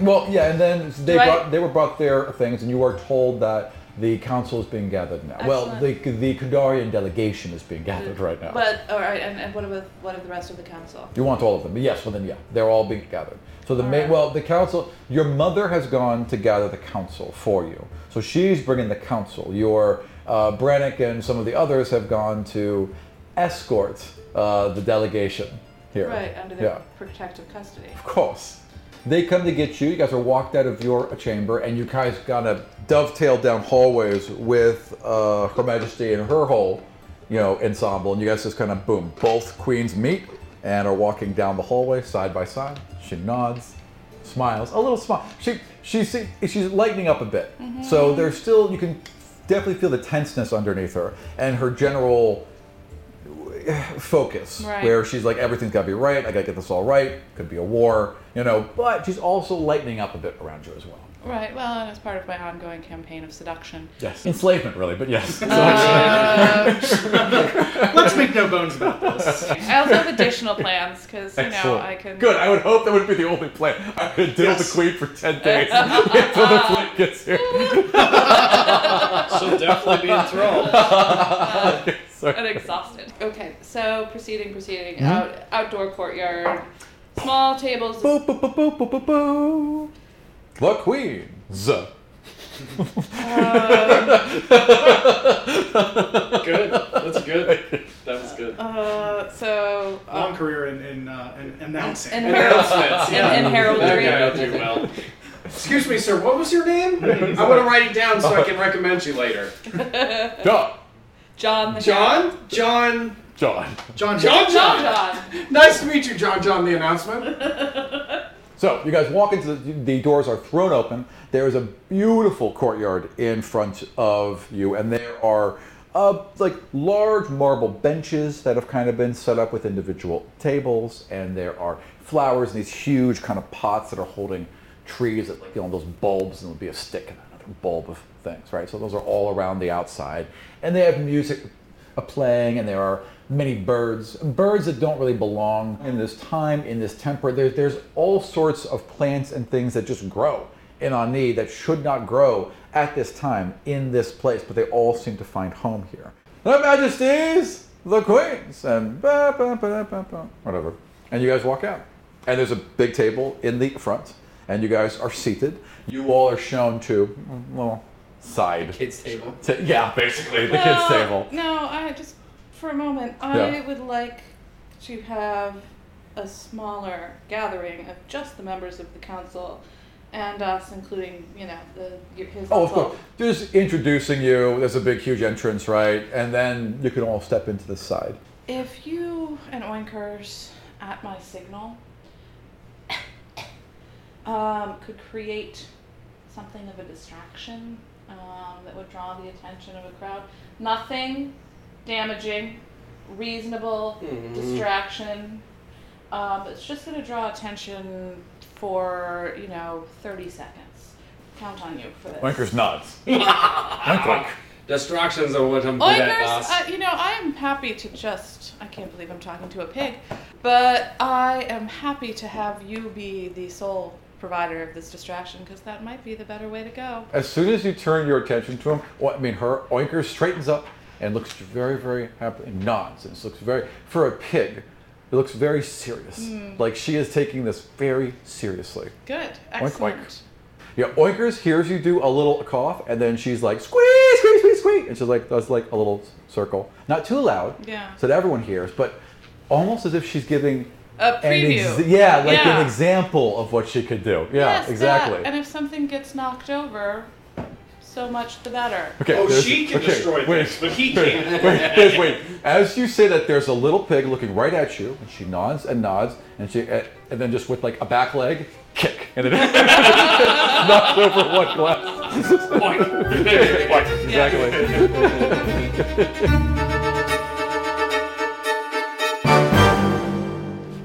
Well, yeah, and then they Do I- brought, they were brought their things, and you are told that the council is being gathered now. Well, the Excellent. the Kadarian delegation is being gathered right now. But all right, and, and what about what of the rest of the council? you want all of them? Yes, well then yeah, they're all being gathered. So the main, Alright. well, the council. Your mother has gone to gather the council for you, so she's bringing the council. Your uh, Brannick and some of the others have gone to escort uh, the delegation here. Right, under their yeah. protective custody. Of course. They come to get you. You guys are walked out of your chamber, and you guys gotta dovetail down hallways with uh, Her Majesty and her whole, you know, ensemble. And you guys just kind of boom. Both queens meet and are walking down the hallway side by side. She nods, smiles, a little smile. She she's she's lightening up a bit. So there's still you can definitely feel the tenseness underneath her, and her general focus Right. where she's like, everything's got to be right. I got to get this all right. Could be a war, you know. But she's also lightening up a bit around you as well. Right. Well, and as part of my ongoing campaign of seduction. Yes, enslavement, really, but yes. Let's make no bones about this. I also have additional plans because you know I can. Good. I would hope that would be the only plan. I could diddle Yes. the queen for ten days until the fleet gets here. She'll definitely be enthralled. Okay, sorry. and exhausted. Okay, so proceeding, proceeding. Mm-hmm. Out, outdoor courtyard, small tables. Boo, boo, boo, boo, boo, boo, boo. The queens. Good. That's good. That was good. Uh, so Long um, career in, in, uh, in announcing. in Announcements, in, yeah. in That heraldry. guy will do well. Excuse me, sir. What was your name? I want to write it down so I can recommend you later. John. John the John. John. John. John, John. John. John. John. Nice to meet you, John. John. The announcement. So you guys walk into the, the doors are thrown open. There is a beautiful courtyard in front of you, and there are uh, like large marble benches that have kind of been set up with individual tables, and there are flowers in these huge kind of pots that are holding trees that like you know those bulbs, and there'll be a stick and another bulb of things, right? So those are all around the outside, and they have music playing, and there are many birds, birds that don't really belong in this time, in this temper. There's there's all sorts of plants and things that just grow in Ani that should not grow at this time in this place, but they all seem to find home here. Their Majesties, the Queens, and ba, ba, ba, ba, ba, whatever. And you guys walk out, and there's a big table in the front, and you guys are seated. You all are shown to a little side. Kids table. ta- yeah, basically the kids' table. No, I just for a moment. I Yeah. would like to have a smaller gathering of just the members of the council and us, including you know the his. Oh, of course. Just introducing you. There's a big, huge entrance, right? And then you can all step into the side. If you and Oinkers at my signal um, could create something of a distraction um, that would draw the attention of a crowd, nothing damaging, reasonable Mhm. distraction. Um, it's just going to draw attention for you know 30 seconds. Count on you for this. Wanker's nods. Wink, wink. Distractions are what I'm good at, Oinkers, boss. uh, you know, I am happy to just. I can't believe I'm talking to a pig, but I am happy to have you be the sole provider of this distraction because that might be the better way to go. As soon as you turn your attention to him, well, I mean, her Oinker straightens up and looks very, very happy and nods. And it looks very, for a pig, it looks very serious. Mm. Like she is taking this very seriously. Good, Oink, excellent. oink. Yeah, Oinkers hears you do a little cough, and then she's like, squeeze, squeeze, squeeze, squeeze. And she's like, does like a little circle. Not too loud, Yeah. so that everyone hears, but almost as if she's giving A preview. ex- yeah, like Yeah. an example of what she could do. Yeah, Yes, that. exactly. And if something gets knocked over, so much the better. Okay, Oh, there's- she can okay, destroy wait, things, but he wait, can't. Wait, wait, wait. As you say that, there's a little pig looking right at you, and she nods and nods, and she, and then just with like a back leg, kick, and it knocks over one glass. exactly.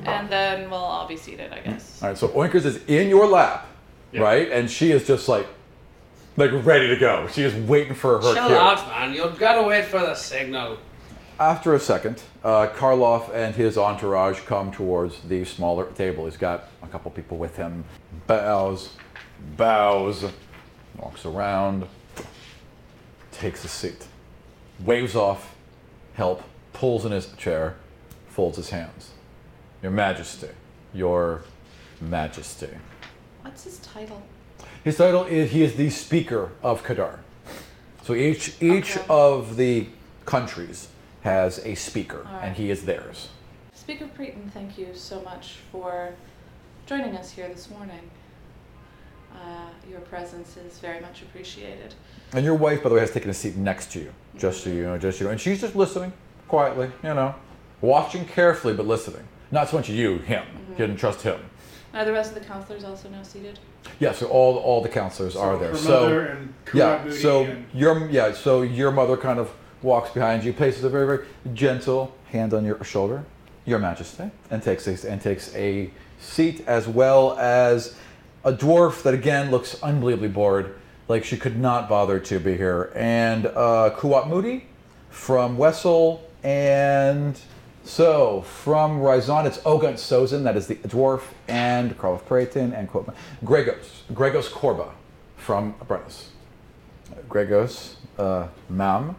And then we'll all be seated, I guess. All right, so Oinkers is in your lap, right, and she is just like, like ready to go. She is waiting for her Chill cue. out, man. You've got to wait for the signal. After a second, uh, Karloff and his entourage come towards the smaller table. He's got a couple people with him. Bows, bows, walks around, takes a seat, waves off help, pulls in his chair, folds his hands. Your Majesty, Your Majesty. What's his title? His title is he is the Speaker of Kadar. So each each Okay. of the countries has a speaker, right. and he is theirs. Speaker Preeton, thank you so much for joining us here this morning. Uh, your presence is very much appreciated. And your wife, by the way, has taken a seat next to you, just so you know, just so you know. And she's just listening quietly, you know, watching carefully, but listening. Not so much you, him. You didn't trust him. Are the rest of the counselors also now seated? Yeah, so all all the counselors are there. her so yeah, so your yeah, so your mother kind of walks behind you, places a very very gentle hand on your shoulder, Your Majesty, and takes a, and takes a seat, as well as a dwarf that again looks unbelievably bored, like she could not bother to be here, and uh, Kuwat Moody from Wessel, and so from Rizon, it's Ogant Sozin, that is the dwarf, and Karloff Praeton, and Korba. Gregos, Gregos Korba from Brennus. Gregos, uh, Mam.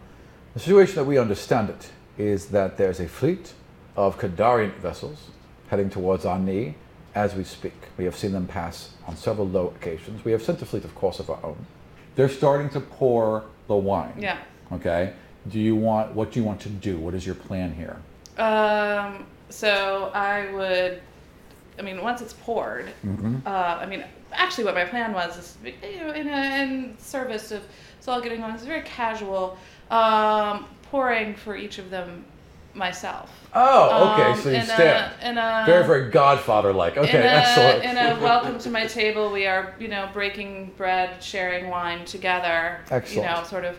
The situation that we understand it is that there's a fleet of Kadarian vessels heading towards Ani as we speak. We have seen them pass on several low occasions. We have sent a fleet, of course, of our own. They're starting to pour the wine. Yeah. Okay. Do you want? What do you want to do? What is your plan here? Um, so I would, I mean, once it's poured, Mhm. uh, I mean, actually, what my plan was is, you know, in, a, in service of it's all getting on. It's very casual, um, pouring for each of them myself. Oh, okay. Um, so you in a- stand. in a- very, very Godfather-like. Okay, in a, excellent. In a welcome to my table, we are, you know, breaking bread, sharing wine together. Excellent. You know, sort of.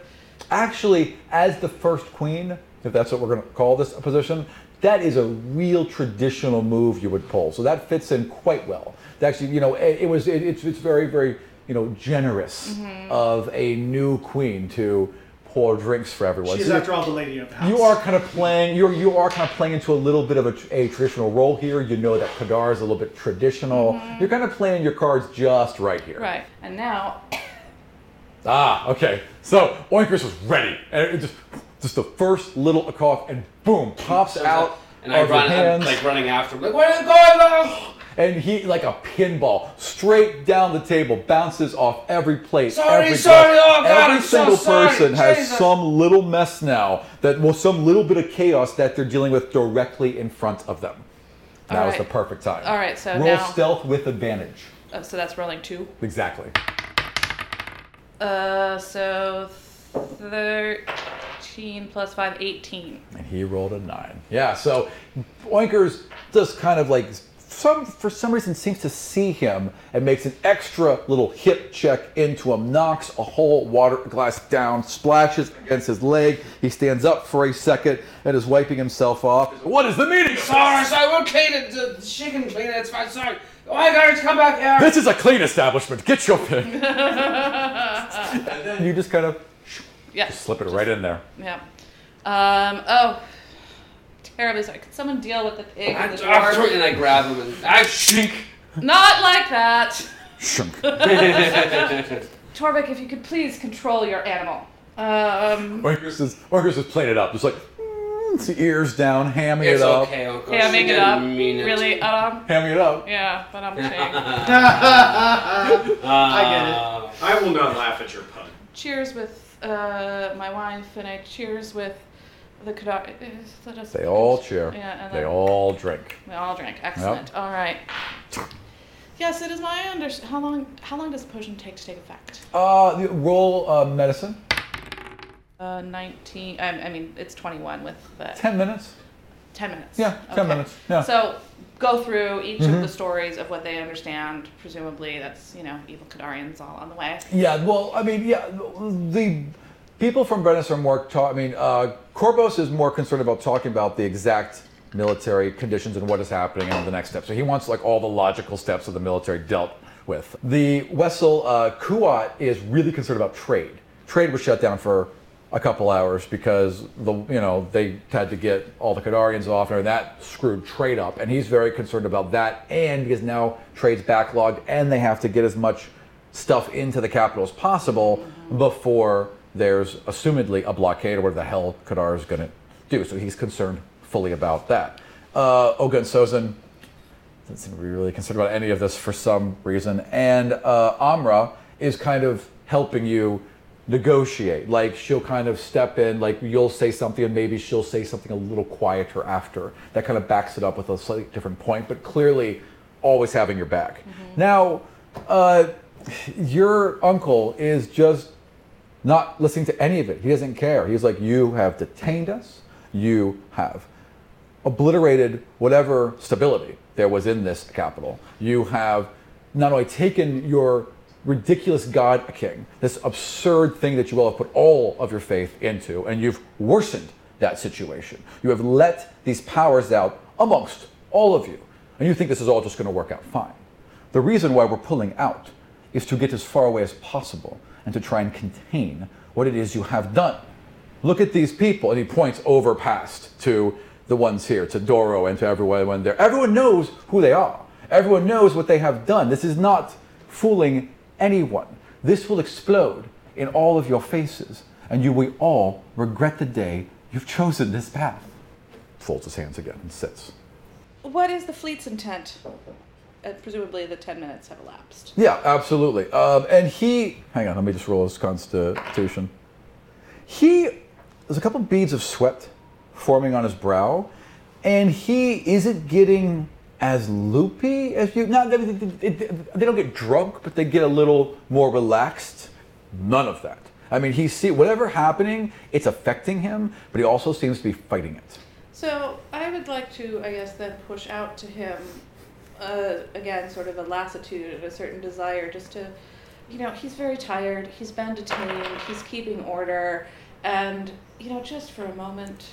Actually, as the first queen, if that's what we're going to call this position, that is a real traditional move you would pull. So that fits in quite well. Actually, you know, it, it was it, it's it's very very you know generous Mhm. of a new queen to pour drinks for everyone. She's So after all the lady of the house. you are kind of playing. You're you are kind of playing into a little bit of a, a traditional role here. You know that Kadar is a little bit traditional. Mhm. You're kind of playing your cards just right here. Right. And now, Ah, okay. So Oinkers was ready, and it just just the first little cough, and boom, pops out And I of your run, I'm hands. like running after him, like, where are you going now? and he, like a pinball, straight down the table, bounces off every plate. Sorry, every sorry, glass. oh, God, Every I'm so single sorry, person has Jesus. some little mess now that well, some little bit of chaos that they're dealing with directly in front of them. Now All is the perfect time. All right, so roll now- stealth with advantage. uh, so that's rolling two. Exactly. Uh, so 13 plus 5, 18. And he rolled a nine. Yeah, so Oinkers just kind of like some for some reason seems to see him and makes an extra little hip check into him, knocks a whole water glass down, splashes against his leg. He stands up for a second and is wiping himself off. What is the meaning? Sorry, sorry, we'll clean it. The she can clean it. It's fine. Sorry. Oh my God, come back here. This is a clean establishment. Get your pick. and then you just kind of yeah. slip it right in there. Yeah. Um, oh, terribly sorry. Could someone deal with the pig and the I- dwarf? and I grab him and I shink. Not like that. Shunk. Torvik, if you could please control your animal. Um, Oinkers is Oinkers is playing it up, just like mm, the ears down, hamming It's it up. okay, Uncle. hamming it up. didn't mean it. Really? Um, Hamming it up. yeah, but I'm saying. I get it. I will not laugh at your pun. cheers with uh, my wife, and I cheers with the Kadar. Let. They all cheer. Yeah, and they all drink. They all drink. Excellent. All right. Yes, it is my under. How long? How long does the potion take to take effect? Uh, the- roll uh, medicine. Uh, nineteen. I, I mean, it's twenty-one with the. Ten minutes. Ten minutes. Yeah, 10 minutes, yeah. So go through each Mhm. of the stories of what they understand. Presumably, that's you know evil Kadarians all on the way. Yeah, well, I mean, yeah, the people from Brennus are more. Ta- I mean, uh, Corbos is more concerned about talking about the exact military conditions and what is happening and the next step. So he wants like all the logical steps of the military dealt with. The Wessel uh, Kuat is really concerned about trade. Trade was shut down for a couple hours because the you know they had to get all the Kadarians off and that screwed trade up and he's very concerned about that and because now trade's backlogged and they have to get as much stuff into the capital as possible before there's assumedly a blockade or whatever the hell Kadar is going to do. So he's concerned fully about that. Uh, Ogun Sozin doesn't seem to be really concerned about any of this for some reason. And uh, Amra is kind of helping you negotiate. Like she'll kind of step in, like you'll say something and maybe she'll say something a little quieter after. That kind of backs it up with a slightly different point, but clearly always having your back. Now, uh, your uncle is just not listening to any of it. He doesn't care. He's like, You have detained us. You have obliterated whatever stability there was in this capital. You have not only taken your ridiculous God king, this absurd thing that you all have put all of your faith into, and you've worsened that situation. You have let these powers out amongst all of you. And you think this is all just going to work out fine. The reason why we're pulling out is to get as far away as possible and to try and contain what it is you have done. Look at these people. And he points over past to the ones here, to Doro and to everyone there. Everyone knows who they are. Everyone knows what they have done. This is not fooling anyone. This will explode in all of your faces, and you will all regret the day you've chosen this path. Folds his hands again and sits. What is the fleet's intent? Uh, presumably, the ten minutes have elapsed. Yeah, absolutely. Um, and he, hang on, let me just roll his constitution. He, there's a couple beads of sweat forming on his brow, and he isn't getting as loopy as you. Not they, they, they don't get drunk, but they get a little more relaxed. None of that. I mean, he see whatever happening, it's affecting him, but he also seems to be fighting it. So I would like to, I guess, then push out to him, uh, again, sort of a lassitude and a certain desire, just to, you know, he's very tired. He's been detained. He's keeping order, and you know, just for a moment.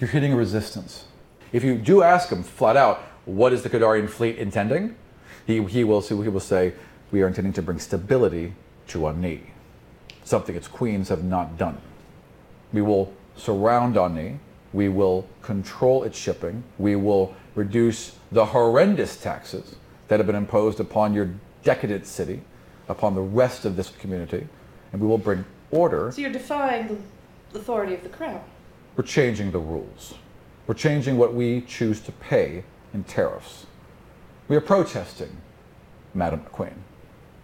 You're hitting a resistance. If you do ask him flat out, what is the Kadarian fleet intending? He, he, will, he will say, we are intending to bring stability to Ani, something its queens have not done. We will surround Ani, we will control its shipping, we will reduce the horrendous taxes that have been imposed upon your decadent city, upon the rest of this community, and we will bring order. So you're defying the authority of the crown. We're changing the rules. We're changing what we choose to pay in tariffs. We are protesting, Madam McQueen.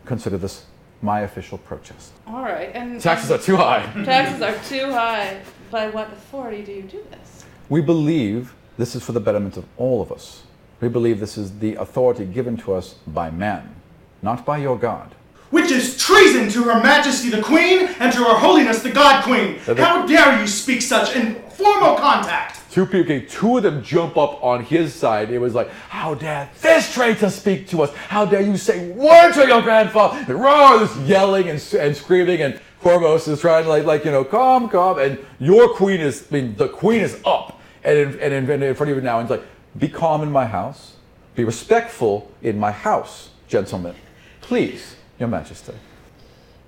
Consider this my official protest. All right, and Taxes are too high. Taxes are too high. By what authority do you do this? We believe this is for the betterment of all of us. We believe this is the authority given to us by man, not by your God. Which is treason to Her Majesty the Queen and to Her Holiness the God Queen. How dare you speak such informal contact? Two people, okay, two of them jump up on his side. It was like, how dare this traitor speak to us? How dare you say word to your grandfather? And roar, this yelling and, and screaming, and Cormos is trying to like, like, you know, calm, calm, and your queen is, I mean, the queen is up and in, and in, and in front of you now, and it's like, be calm in my house, be respectful in my house, gentlemen, please, your majesty.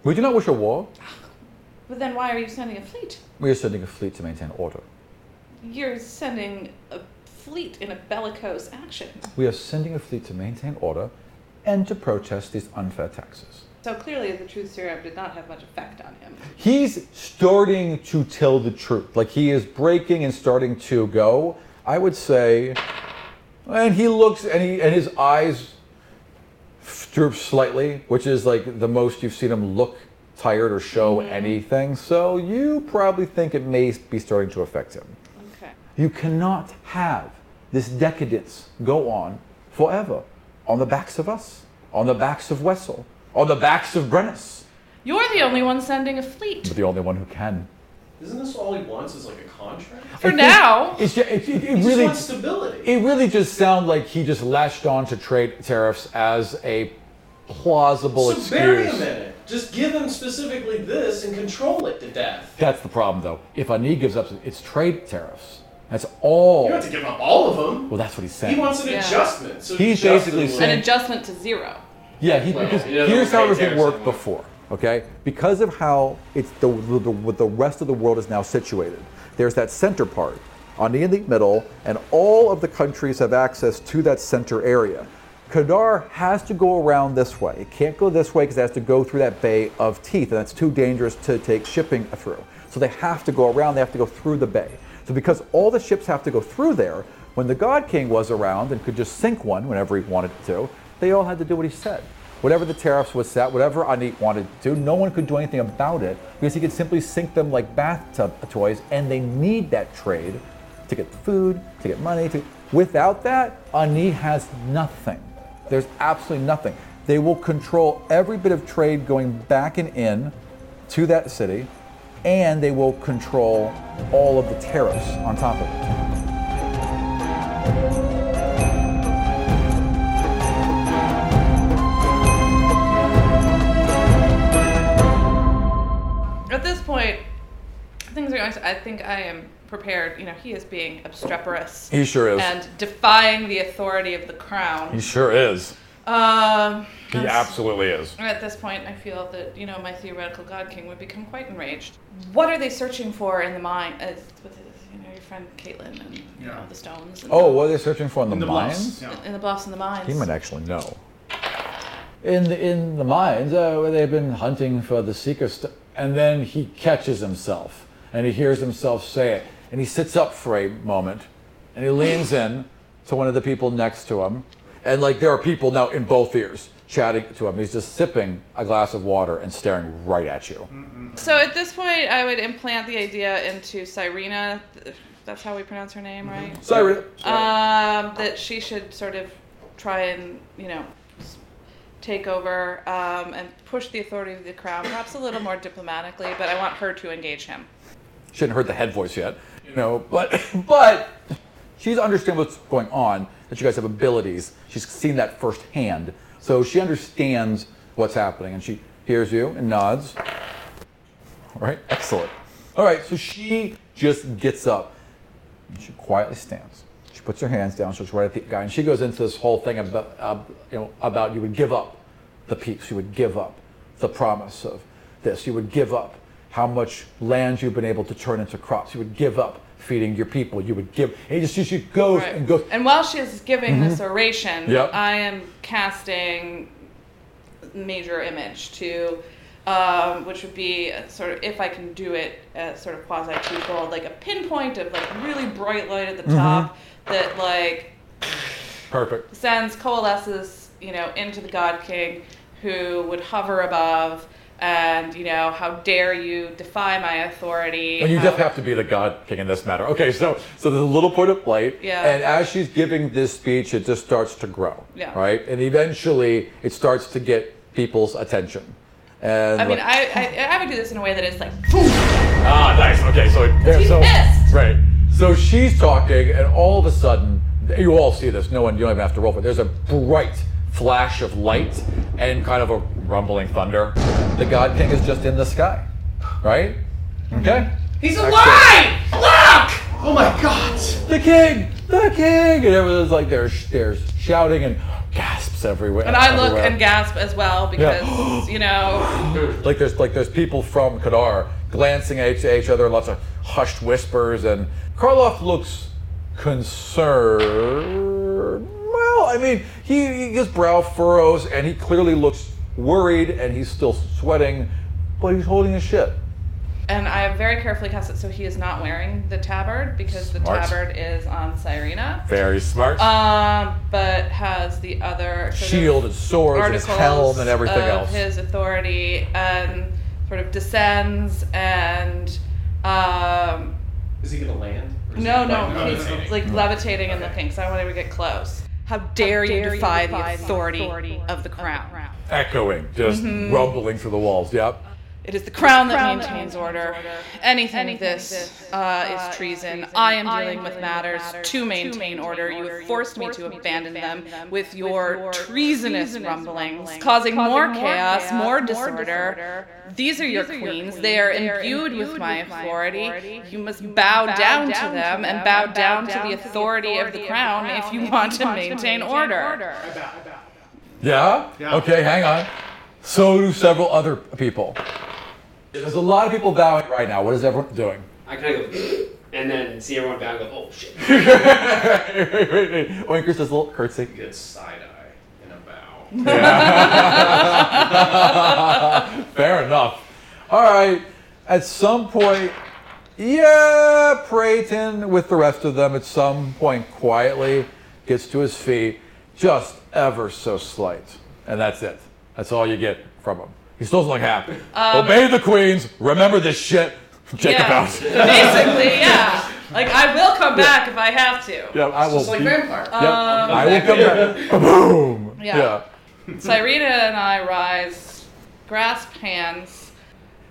We do not wish a war. But then why are you sending a fleet? We are sending a fleet to maintain order. You're sending a fleet in a bellicose action. We are sending a fleet to maintain order and to protest these unfair taxes. So clearly, the truth serum did not have much effect on him. He's starting to tell the truth. Like he is breaking and starting to go. I would say, and he looks and he and his eyes droop slightly, which is like the most you've seen him look tired or show mm-hmm. anything. So you probably think it may be starting to affect him. Okay. You cannot have this decadence go on forever on the backs of us, on the backs of Wessel, on the backs of Brennus. You're the only one sending a fleet. But the only one who can. Isn't this all he wants? Is like a contract? For I now. It's just, it, it, it He just really, wants stability. it really just sounds like he just latched on to trade tariffs as a plausible excuse. so bury excuse. him in it. Just give him specifically this and control it to death. That's the problem, though. If Ani gives up, it's trade tariffs. That's all. You don't have to give him all of them. Well, that's what he's saying. He wants an Yeah. adjustment. So He's basically it a An adjustment to zero. Yeah, he, Well, because he doesn't here's how pay everything tariffs worked anymore. before. Okay, because of how it's the, the the rest of the world is now situated. There's that center part, on the the middle, and all of the countries have access to that center area. Kadar has to go around this way. It can't go this way because it has to go through that bay of teeth, and that's too dangerous to take shipping through. So they have to go around. They have to go through the bay. So because all the ships have to go through there, when the God King was around and could just sink one whenever he wanted to, they all had to do what he said. Whatever the tariffs was set, whatever Ani wanted to do, no one could do anything about it because he could simply sink them like bathtub toys, and they need that trade to get food, to get money. To without that, Ani has nothing. There's absolutely nothing. They will control every bit of trade going back and in to that city, and they will control all of the tariffs on top of it. At this point, things are know, I, I think I am prepared. You know, he is being obstreperous. He sure is. And defying the authority of the crown. He sure is. Um, He absolutely is. At this point, I feel that you know my theoretical God King would become quite enraged. What are they searching for in the mine? Uh, with you know your friend Caitlin and you know the stones. And Oh, what are they searching for in the, In the mines? bluffs. in the bluffs and the mines. He might actually know. In the, in the mines, uh, where they've been hunting for the seeker, st- and then he catches himself, and he hears himself say it, and he sits up for a moment, and he leans in to one of the people next to him, and like there are people now in both ears chatting to him. He's just sipping a glass of water and staring right at you. So at this point, I would implant the idea into Cyrena. That's how we pronounce her name, right? Cyrena. Um, that she should sort of try and you know take over um, and push the authority of the crown, perhaps a little more diplomatically. But I want her to engage him. She hadn't heard the head voice yet, you know, but but she's understand what's going on. That you guys have abilities. She's seen that firsthand, so she understands what's happening, and she hears you and nods. All right, excellent. All right, so she just gets up. She quietly stands. She puts her hands down. She looks right at the guy, and she goes into this whole thing about, uh, you know, about you would give up the peace. You would give up the promise of this. You would give up how much land you've been able to turn into crops. You would give up feeding your people. You would give. And just she goes Right. and goes. And while she's giving this Mhm. oration, Yep. I am casting major image to, um, which would be sort of if I can do it, uh, sort of quasi twofold, like a pinpoint of like really bright light at the Mhm. top that like Perfect. sends coalesces you know into the God King, who would hover above. And you know, how dare you defy my authority? And you how- just have to be the God King in this matter. Okay, so so there's a little point of light, Yeah. and as she's giving this speech, it just starts to grow, Yeah. right? And eventually, it starts to get people's attention. And I mean, like- I, I I would do this in a way that is like, ah, nice. Okay, so yeah, so pissed. right. So she's talking, and all of a sudden, you all see this. No one, you don't even have to roll for it. There's a bright flash of light and kind of a rumbling thunder. The God King is just in the sky, right? Okay. He's alive! Look! Oh my god! the king, the king, and everyone's like there's there's shouting and gasps everywhere. and I look everywhere. and gasp as well Yeah. because you know like there's like there's people from Kadar glancing at each other, lots of hushed whispers, and Karloff looks concerned. Well, I mean, he, his brow furrows, and he clearly looks worried, and he's still sweating, but he's holding his shit. and I have very carefully cast it so he is not wearing the tabard because the tabard is on Cyrena. Very smart. Um, but has the other Shield and sword and his helm and everything of else. His authority and sort of descends and um, Is he gonna land? Or is no, he, no, like, he's levitating? like levitating and looking. So I don't want to get close. How dare, you defy the authority, of the crown? Echoing, just Mhm. rumbling through the walls. Yep. It is the crown that maintains order. Anything of this uh, is treason. I am dealing with matters to maintain order. You have forced me to abandon them with your treasonous rumblings, causing more chaos, more disorder. These are your queens. They are imbued with my authority. You must bow down to them and bow down to the authority of the crown if you want to maintain order. Yeah? Okay, hang on. So do several other people. There's a lot of people bowing right now. What is everyone doing? I kind of go, and then see everyone bow and go, oh shit. Oinkers does a little curtsy. Good side eye and a bow. Yeah. Fair enough. All right. At some point, yeah, Prayton with the rest of them at some point quietly gets to his feet, just ever so slight. And that's it. That's all you get from him. He still doesn't look happy. Um, Obey the queens. Remember this shit. Jacob yeah. out. Basically, yeah. Like I will come back if I have to. Yeah, I will. Just like be- vampire. Yep. Um, I will come back. Boom. Yeah. yeah. Cyrena and I rise, grasp hands.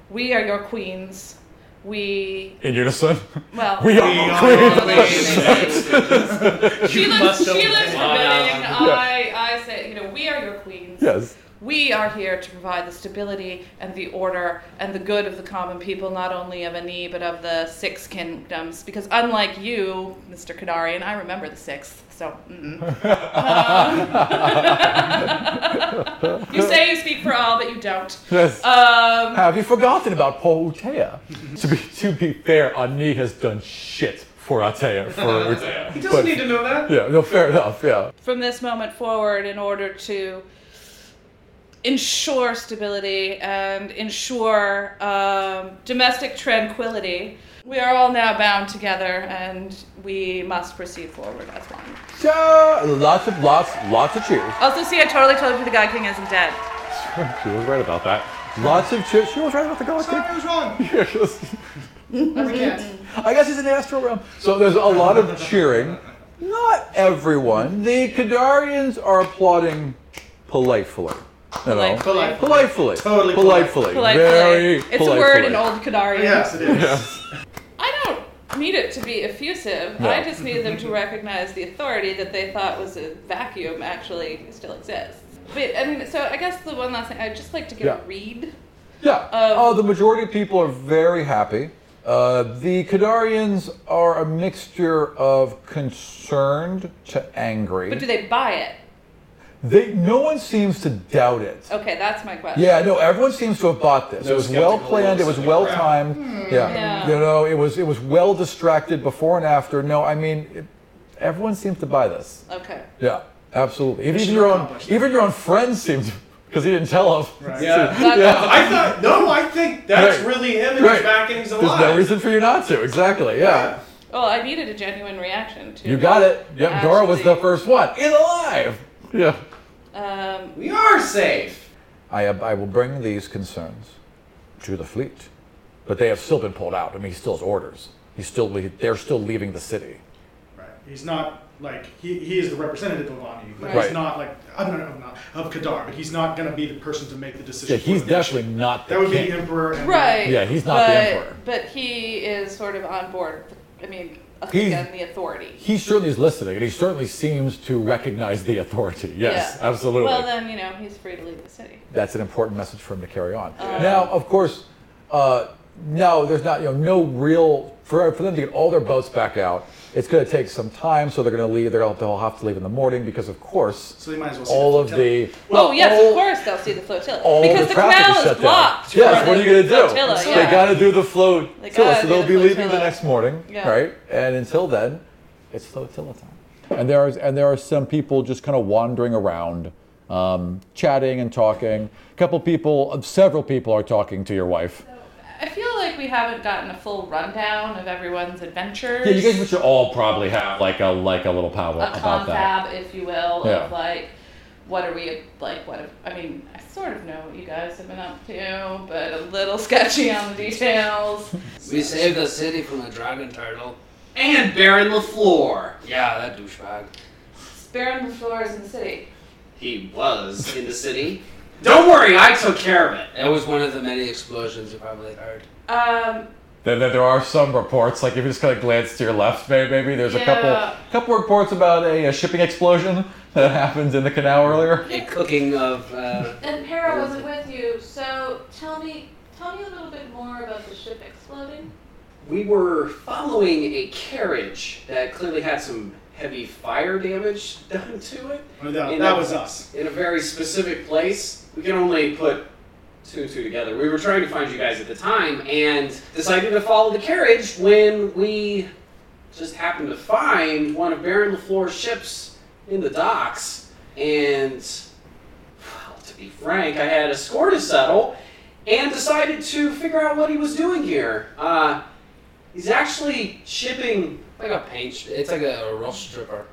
We are your queens. We. In unison. Well, we are queens. She looks. must She looks obey. forbidding. Yeah. I. I say, you know, we are your queens. Yes. We are here to provide the stability and the order and the good of the common people, not only of Ani, but of the Six Kingdoms. Because unlike you, Mr. Kadarian, I remember the Sixth, so. mm. Um, you say you speak for all, but you don't. Yes. Um, Have you forgotten about poor Utea? to be to be fair, Ani has done shit for Atea. For Utea. He doesn't But- need to know that. Yeah, no, fair enough. Yeah. from this moment forward in order to ensure stability and ensure um, domestic tranquility. We are all now bound together and we must proceed forward as one. So, lots of lots lots of cheers. Also, see, I totally told you the Guy King isn't dead. She was right about that. Lots of cheers. She was right about the God King. I was wrong. Yeah, she was- I. I guess he's in the astral realm. So there's a lot of cheering. Not everyone. The Kadarians are applauding politely. You know? Politely. Politely. Totally politely. Politely. Very it's politely. a word in Old Kadarian. Yes, it is. Yes. I don't need it to be effusive. No. I just need them to recognize the authority that they thought was a vacuum actually still exists. But I mean, so I guess the one last thing I'd just like to get Yeah. a read. Yeah. Um, oh, the majority of people are very happy. Uh, the Kadarians are a mixture of concerned to angry. But do they buy it? They, no one seems to doubt it. Okay, that's my question. Yeah, no, everyone seems to have bought this. No it was well planned. It was well timed. Yeah. Hmm. Yeah. you know, it was it was well distracted before and after. No, I mean, it, everyone seems to buy this. Okay. Yeah, absolutely. Even Mission your own even your own friends seemed because he didn't tell them. Right. Yeah. That- I thought no. I think that's Right. really him, and Right. he's back, and he's alive. There's no reason for you not to. Exactly. Yeah. Well, I needed a genuine reaction to. You got it. Yep. Dora was the first one. He's alive. Yeah. Um, We are safe. I, I will bring these concerns to the fleet, but they have still been pulled out. I mean, he still has orders. He's still le- they're still leaving the city. Right. He's not like he, he is the representative of Ani, but Right. he's not like I'm not, I'm not of Kadar, but he's not going to be the person to make the decision. Yeah, he's for the nation. definitely not the That would be the emperor. And right. Yeah, he's not but, the emperor. But he is sort of on board. I mean, He's- the authority. He certainly is listening, and he certainly seems to recognize the authority. Yes, Yeah. absolutely. Well, then you know he's free to leave the city. That's an important message for him to carry on. Um, now, of course, uh, no, there's not, you know, no real for for them to get all their boats back out. It's going to take some time, so they're going to leave. They're going to they'll have to leave in the morning because, of course, So they might as well all the of flotilla. the oh yes, all- of course they'll see the flotilla all because the the, traffic canal is is, shut down. blocked. Yes, what are you going to do? Flotilla, They got to do the float. they so they'll the be leaving the next morning, Yeah. right? And until then, it's flotilla time. And there are and there are some people just kind of wandering around, um, chatting and talking. A couple people, several people are talking to your wife. I feel like we haven't gotten a full rundown of everyone's adventures. Yeah, you guys should all probably have like a like a little powwow a about that. confab, if you will, Yeah. of like, what are we like? What? If, I mean, I sort of know what you guys have been up to, but a little sketchy on the details. We saved the city from the dragon turtle. And Baron Lafleur. Yeah, that douchebag. Baron Before is in the city. He was in the city. Don't worry, I took care of it. It was one of the many explosions you probably heard. Um, Then there are some reports, like if you just kind of glance to your left, maybe, maybe there's a couple couple reports about a, a shipping explosion that happened in the canal earlier. A cooking of. Uh, and Para wasn't with you, so tell me, tell me a little bit more about the ship exploding. We were following a carriage that clearly had some heavy fire damage done to it. Oh, that, that a- was us. In a very specific place. We can only put two and two together. We were trying to find you guys at the time and decided to follow the carriage when we just happened to find one of Baron LaFleur's ships in the docks. And, well, to be frank, I had a score to settle and decided to figure out what he was doing here. Uh, he's actually shipping. like a paint. It's like a, a rust stripper.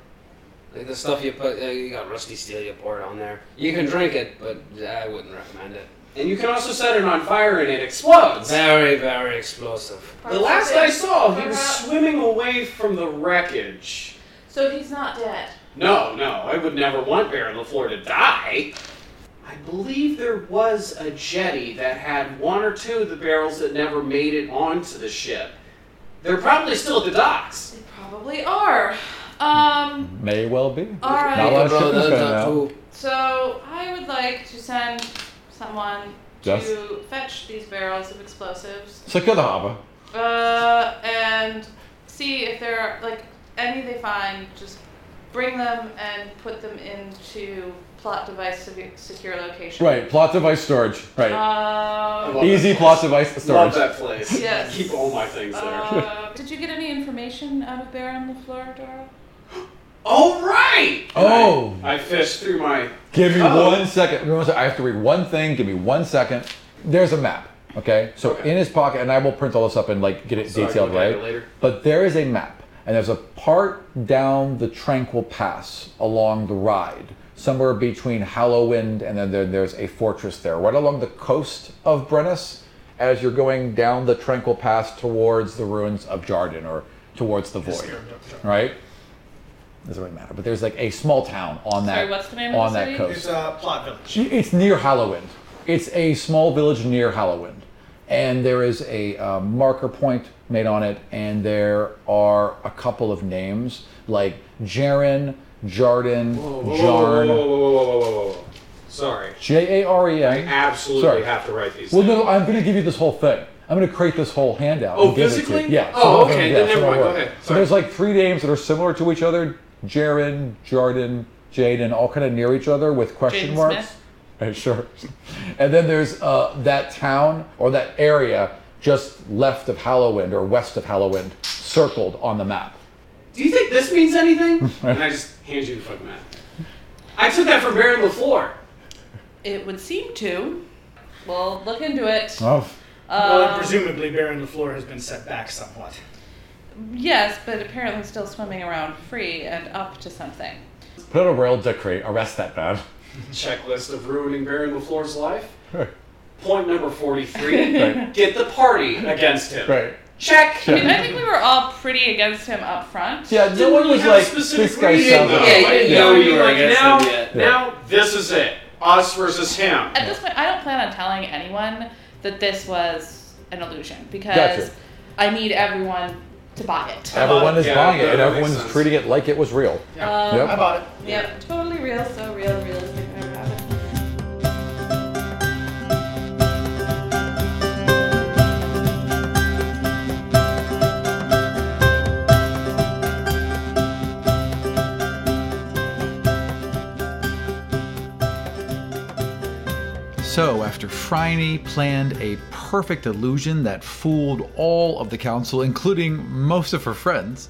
Like the stuff you put. Uh, you got rusty steel. You pour it on there. You can drink it, but I wouldn't recommend it. And you can also set it on fire and it explodes. Very, very explosive. The last I saw, he was swimming away from the wreckage. So he's not dead. No, no, I would never want Baron LaFleur to die. I believe there was a jetty that had one or two of the barrels that never made it onto the ship. They're probably still at the docks. They probably are. Um, May well be. all right. Not a lot of Bro, shipping's the- going the out. So I would like to send someone Yes. to fetch these barrels of explosives. Secure the harbor. Uh, and see if there are like any they find. Just bring them and put them into plot device secu- secure location. Right, plot device storage. Right. Uh, Easy plot device storage. Love that place. Yes. Keep all my things there. Uh, did you get any information out of Baron LaFleur, Dora? All right. Oh. I fished through my. Give me Oh. one second. Give me one second. I have to read one thing. Give me one second. There's a map. Okay. So in his pocket, and I will print all this up and like get it So detailed, look at right? it later? But there is a map, and there's a part down the Tranquil Pass along the ride, somewhere between Hallowwind and then there, there's a fortress there, right along the coast of Brennus, as you're going down the Tranquil Pass towards the ruins of Jardin or towards the Void, right? Doesn't really matter, but there's like a small town on that Sorry, what's the name of on the that city? coast. It's a plot village. It's near Hallowwind. It's a small village near Hallowwind. And there is a uh, marker point made on it, and there are a couple of names like Jaren, Jarden, Whoa, whoa, Jarn. whoa, whoa, whoa, whoa, whoa, whoa, whoa. Sorry. J A R E N. I absolutely Sorry. have to write these. Well, down. no, I'm going to give you this whole thing. I'm going to create this whole handout. Oh, and give it to you. physically? Yeah. Oh, some of them- okay, yeah, then never some of mind. Go are. ahead. So there's like three names that are similar to each other: Jaren, Jordan, Jaden, all kind of near each other with question Jaden marks. Smith? Right, sure. And then there's uh, that town or that area just left of Hallowwind or west of Hallowwind, circled on the map. Do you think this means anything? and I just hand you the fucking map. I took that from Baron LaFleur. It would seem to. Well, look into it. Oh. well, Um, presumably Baron LaFleur has been set back somewhat. Yes, but apparently still swimming around free and up to something. Put out a royal decree, arrest that man. Checklist of ruining Baron LaFleur's life. Right. Point number 43. Right. Get the party against him. Right. Check. I mean, I think we were all pretty against him up front. Yeah, no Didn't one was like, specific this guy reading, sounds though? like. Yeah, you You know know, you were like, against now, him yet. now this is it. Us versus him. At this point, I don't plan on telling anyone that this was an illusion because Gotcha. I need everyone to buy it. Everyone is Yeah, buying it, and makes everyone's sense. treating it like it was real. Um, Yep. I bought it. Yep, totally real, so real, realistic. So, after Phryne planned a perfect illusion that fooled all of the council, including most of her friends,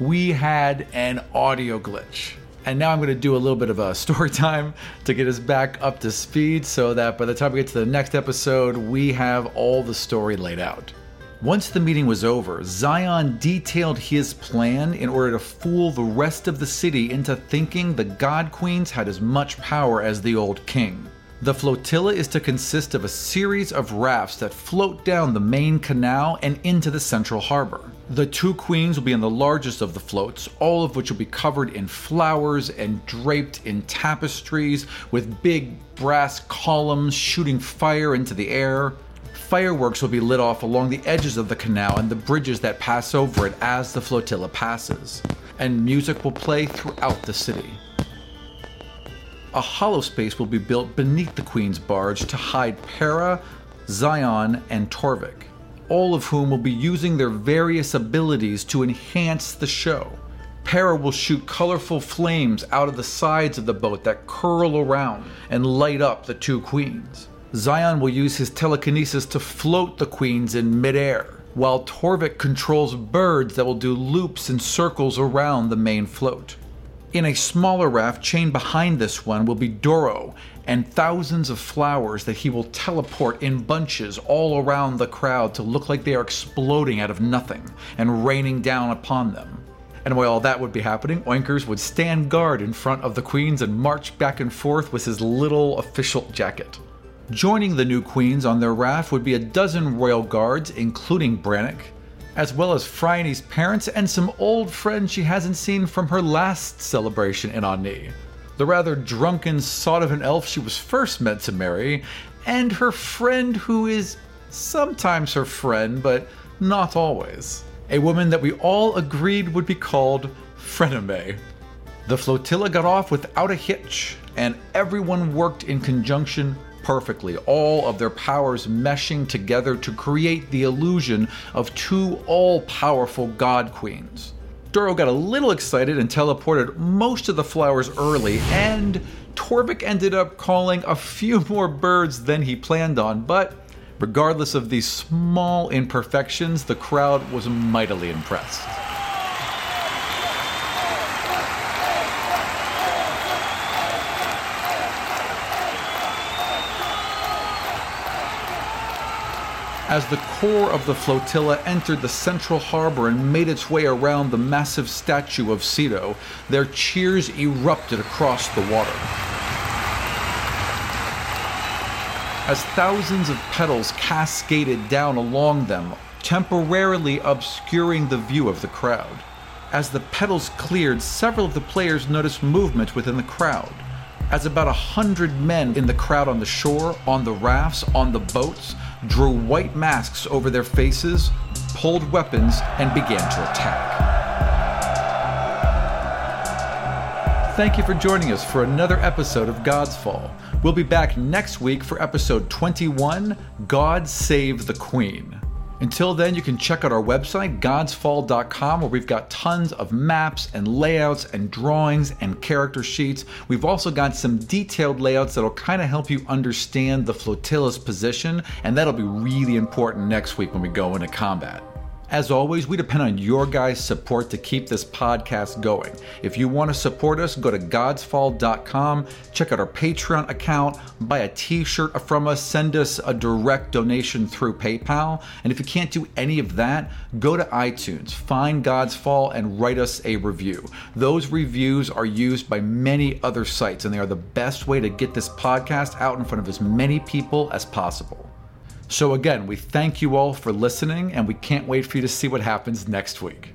we had an audio glitch. And now I'm going to do a little bit of a story time to get us back up to speed so that by the time we get to the next episode, we have all the story laid out. Once the meeting was over, Zion detailed his plan in order to fool the rest of the city into thinking the God Queens had as much power as the old king. The flotilla is to consist of a series of rafts that float down the main canal and into the central harbor. The two queens will be in the largest of the floats, all of which will be covered in flowers and draped in tapestries with big brass columns shooting fire into the air. Fireworks will be lit off along the edges of the canal and the bridges that pass over it as the flotilla passes. And music will play throughout the city. A hollow space will be built beneath the Queen's barge to hide Para, Zion, and Torvik, all of whom will be using their various abilities to enhance the show. Para will shoot colorful flames out of the sides of the boat that curl around and light up the two queens. Zion will use his telekinesis to float the queens in midair, while Torvik controls birds that will do loops and circles around the main float. In a smaller raft chained behind this one will be Doro and thousands of flowers that he will teleport in bunches all around the crowd to look like they are exploding out of nothing and raining down upon them. And while all that would be happening, Oinkers would stand guard in front of the queens and march back and forth with his little official jacket. Joining the new queens on their raft would be a dozen royal guards, including Brannick, as well as Phryne's parents and some old friends she hasn't seen from her last celebration in Ani. The rather drunken sot of an elf she was first meant to marry, and her friend who is sometimes her friend, but not always. A woman that we all agreed would be called Freneme. The flotilla got off without a hitch, and everyone worked in conjunction perfectly, all of their powers meshing together to create the illusion of two all powerful god queens. Doro got a little excited and teleported most of the flowers early, and Torvik ended up calling a few more birds than he planned on, but regardless of these small imperfections, the crowd was mightily impressed. As the core of the flotilla entered the central harbor and made its way around the massive statue of Cedo, their cheers erupted across the water. As thousands of petals cascaded down along them, temporarily obscuring the view of the crowd. As the petals cleared, several of the players noticed movement within the crowd as about a hundred men in the crowd on the shore, on the rafts, on the boats, drew white masks over their faces, pulled weapons, and began to attack. Thank you for joining us for another episode of Godsfall. We'll be back next week for episode 21 God Save the Queen. Until then, you can check out our website, godsfall.com, where we've got tons of maps and layouts and drawings and character sheets. We've also got some detailed layouts that'll kind of help you understand the flotilla's position, and that'll be really important next week when we go into combat. As always, we depend on your guys' support to keep this podcast going. If you want to support us, go to godsfall.com, check out our Patreon account, buy a t shirt from us, send us a direct donation through PayPal. And if you can't do any of that, go to iTunes, find Godsfall, and write us a review. Those reviews are used by many other sites, and they are the best way to get this podcast out in front of as many people as possible. So, again, we thank you all for listening, and we can't wait for you to see what happens next week.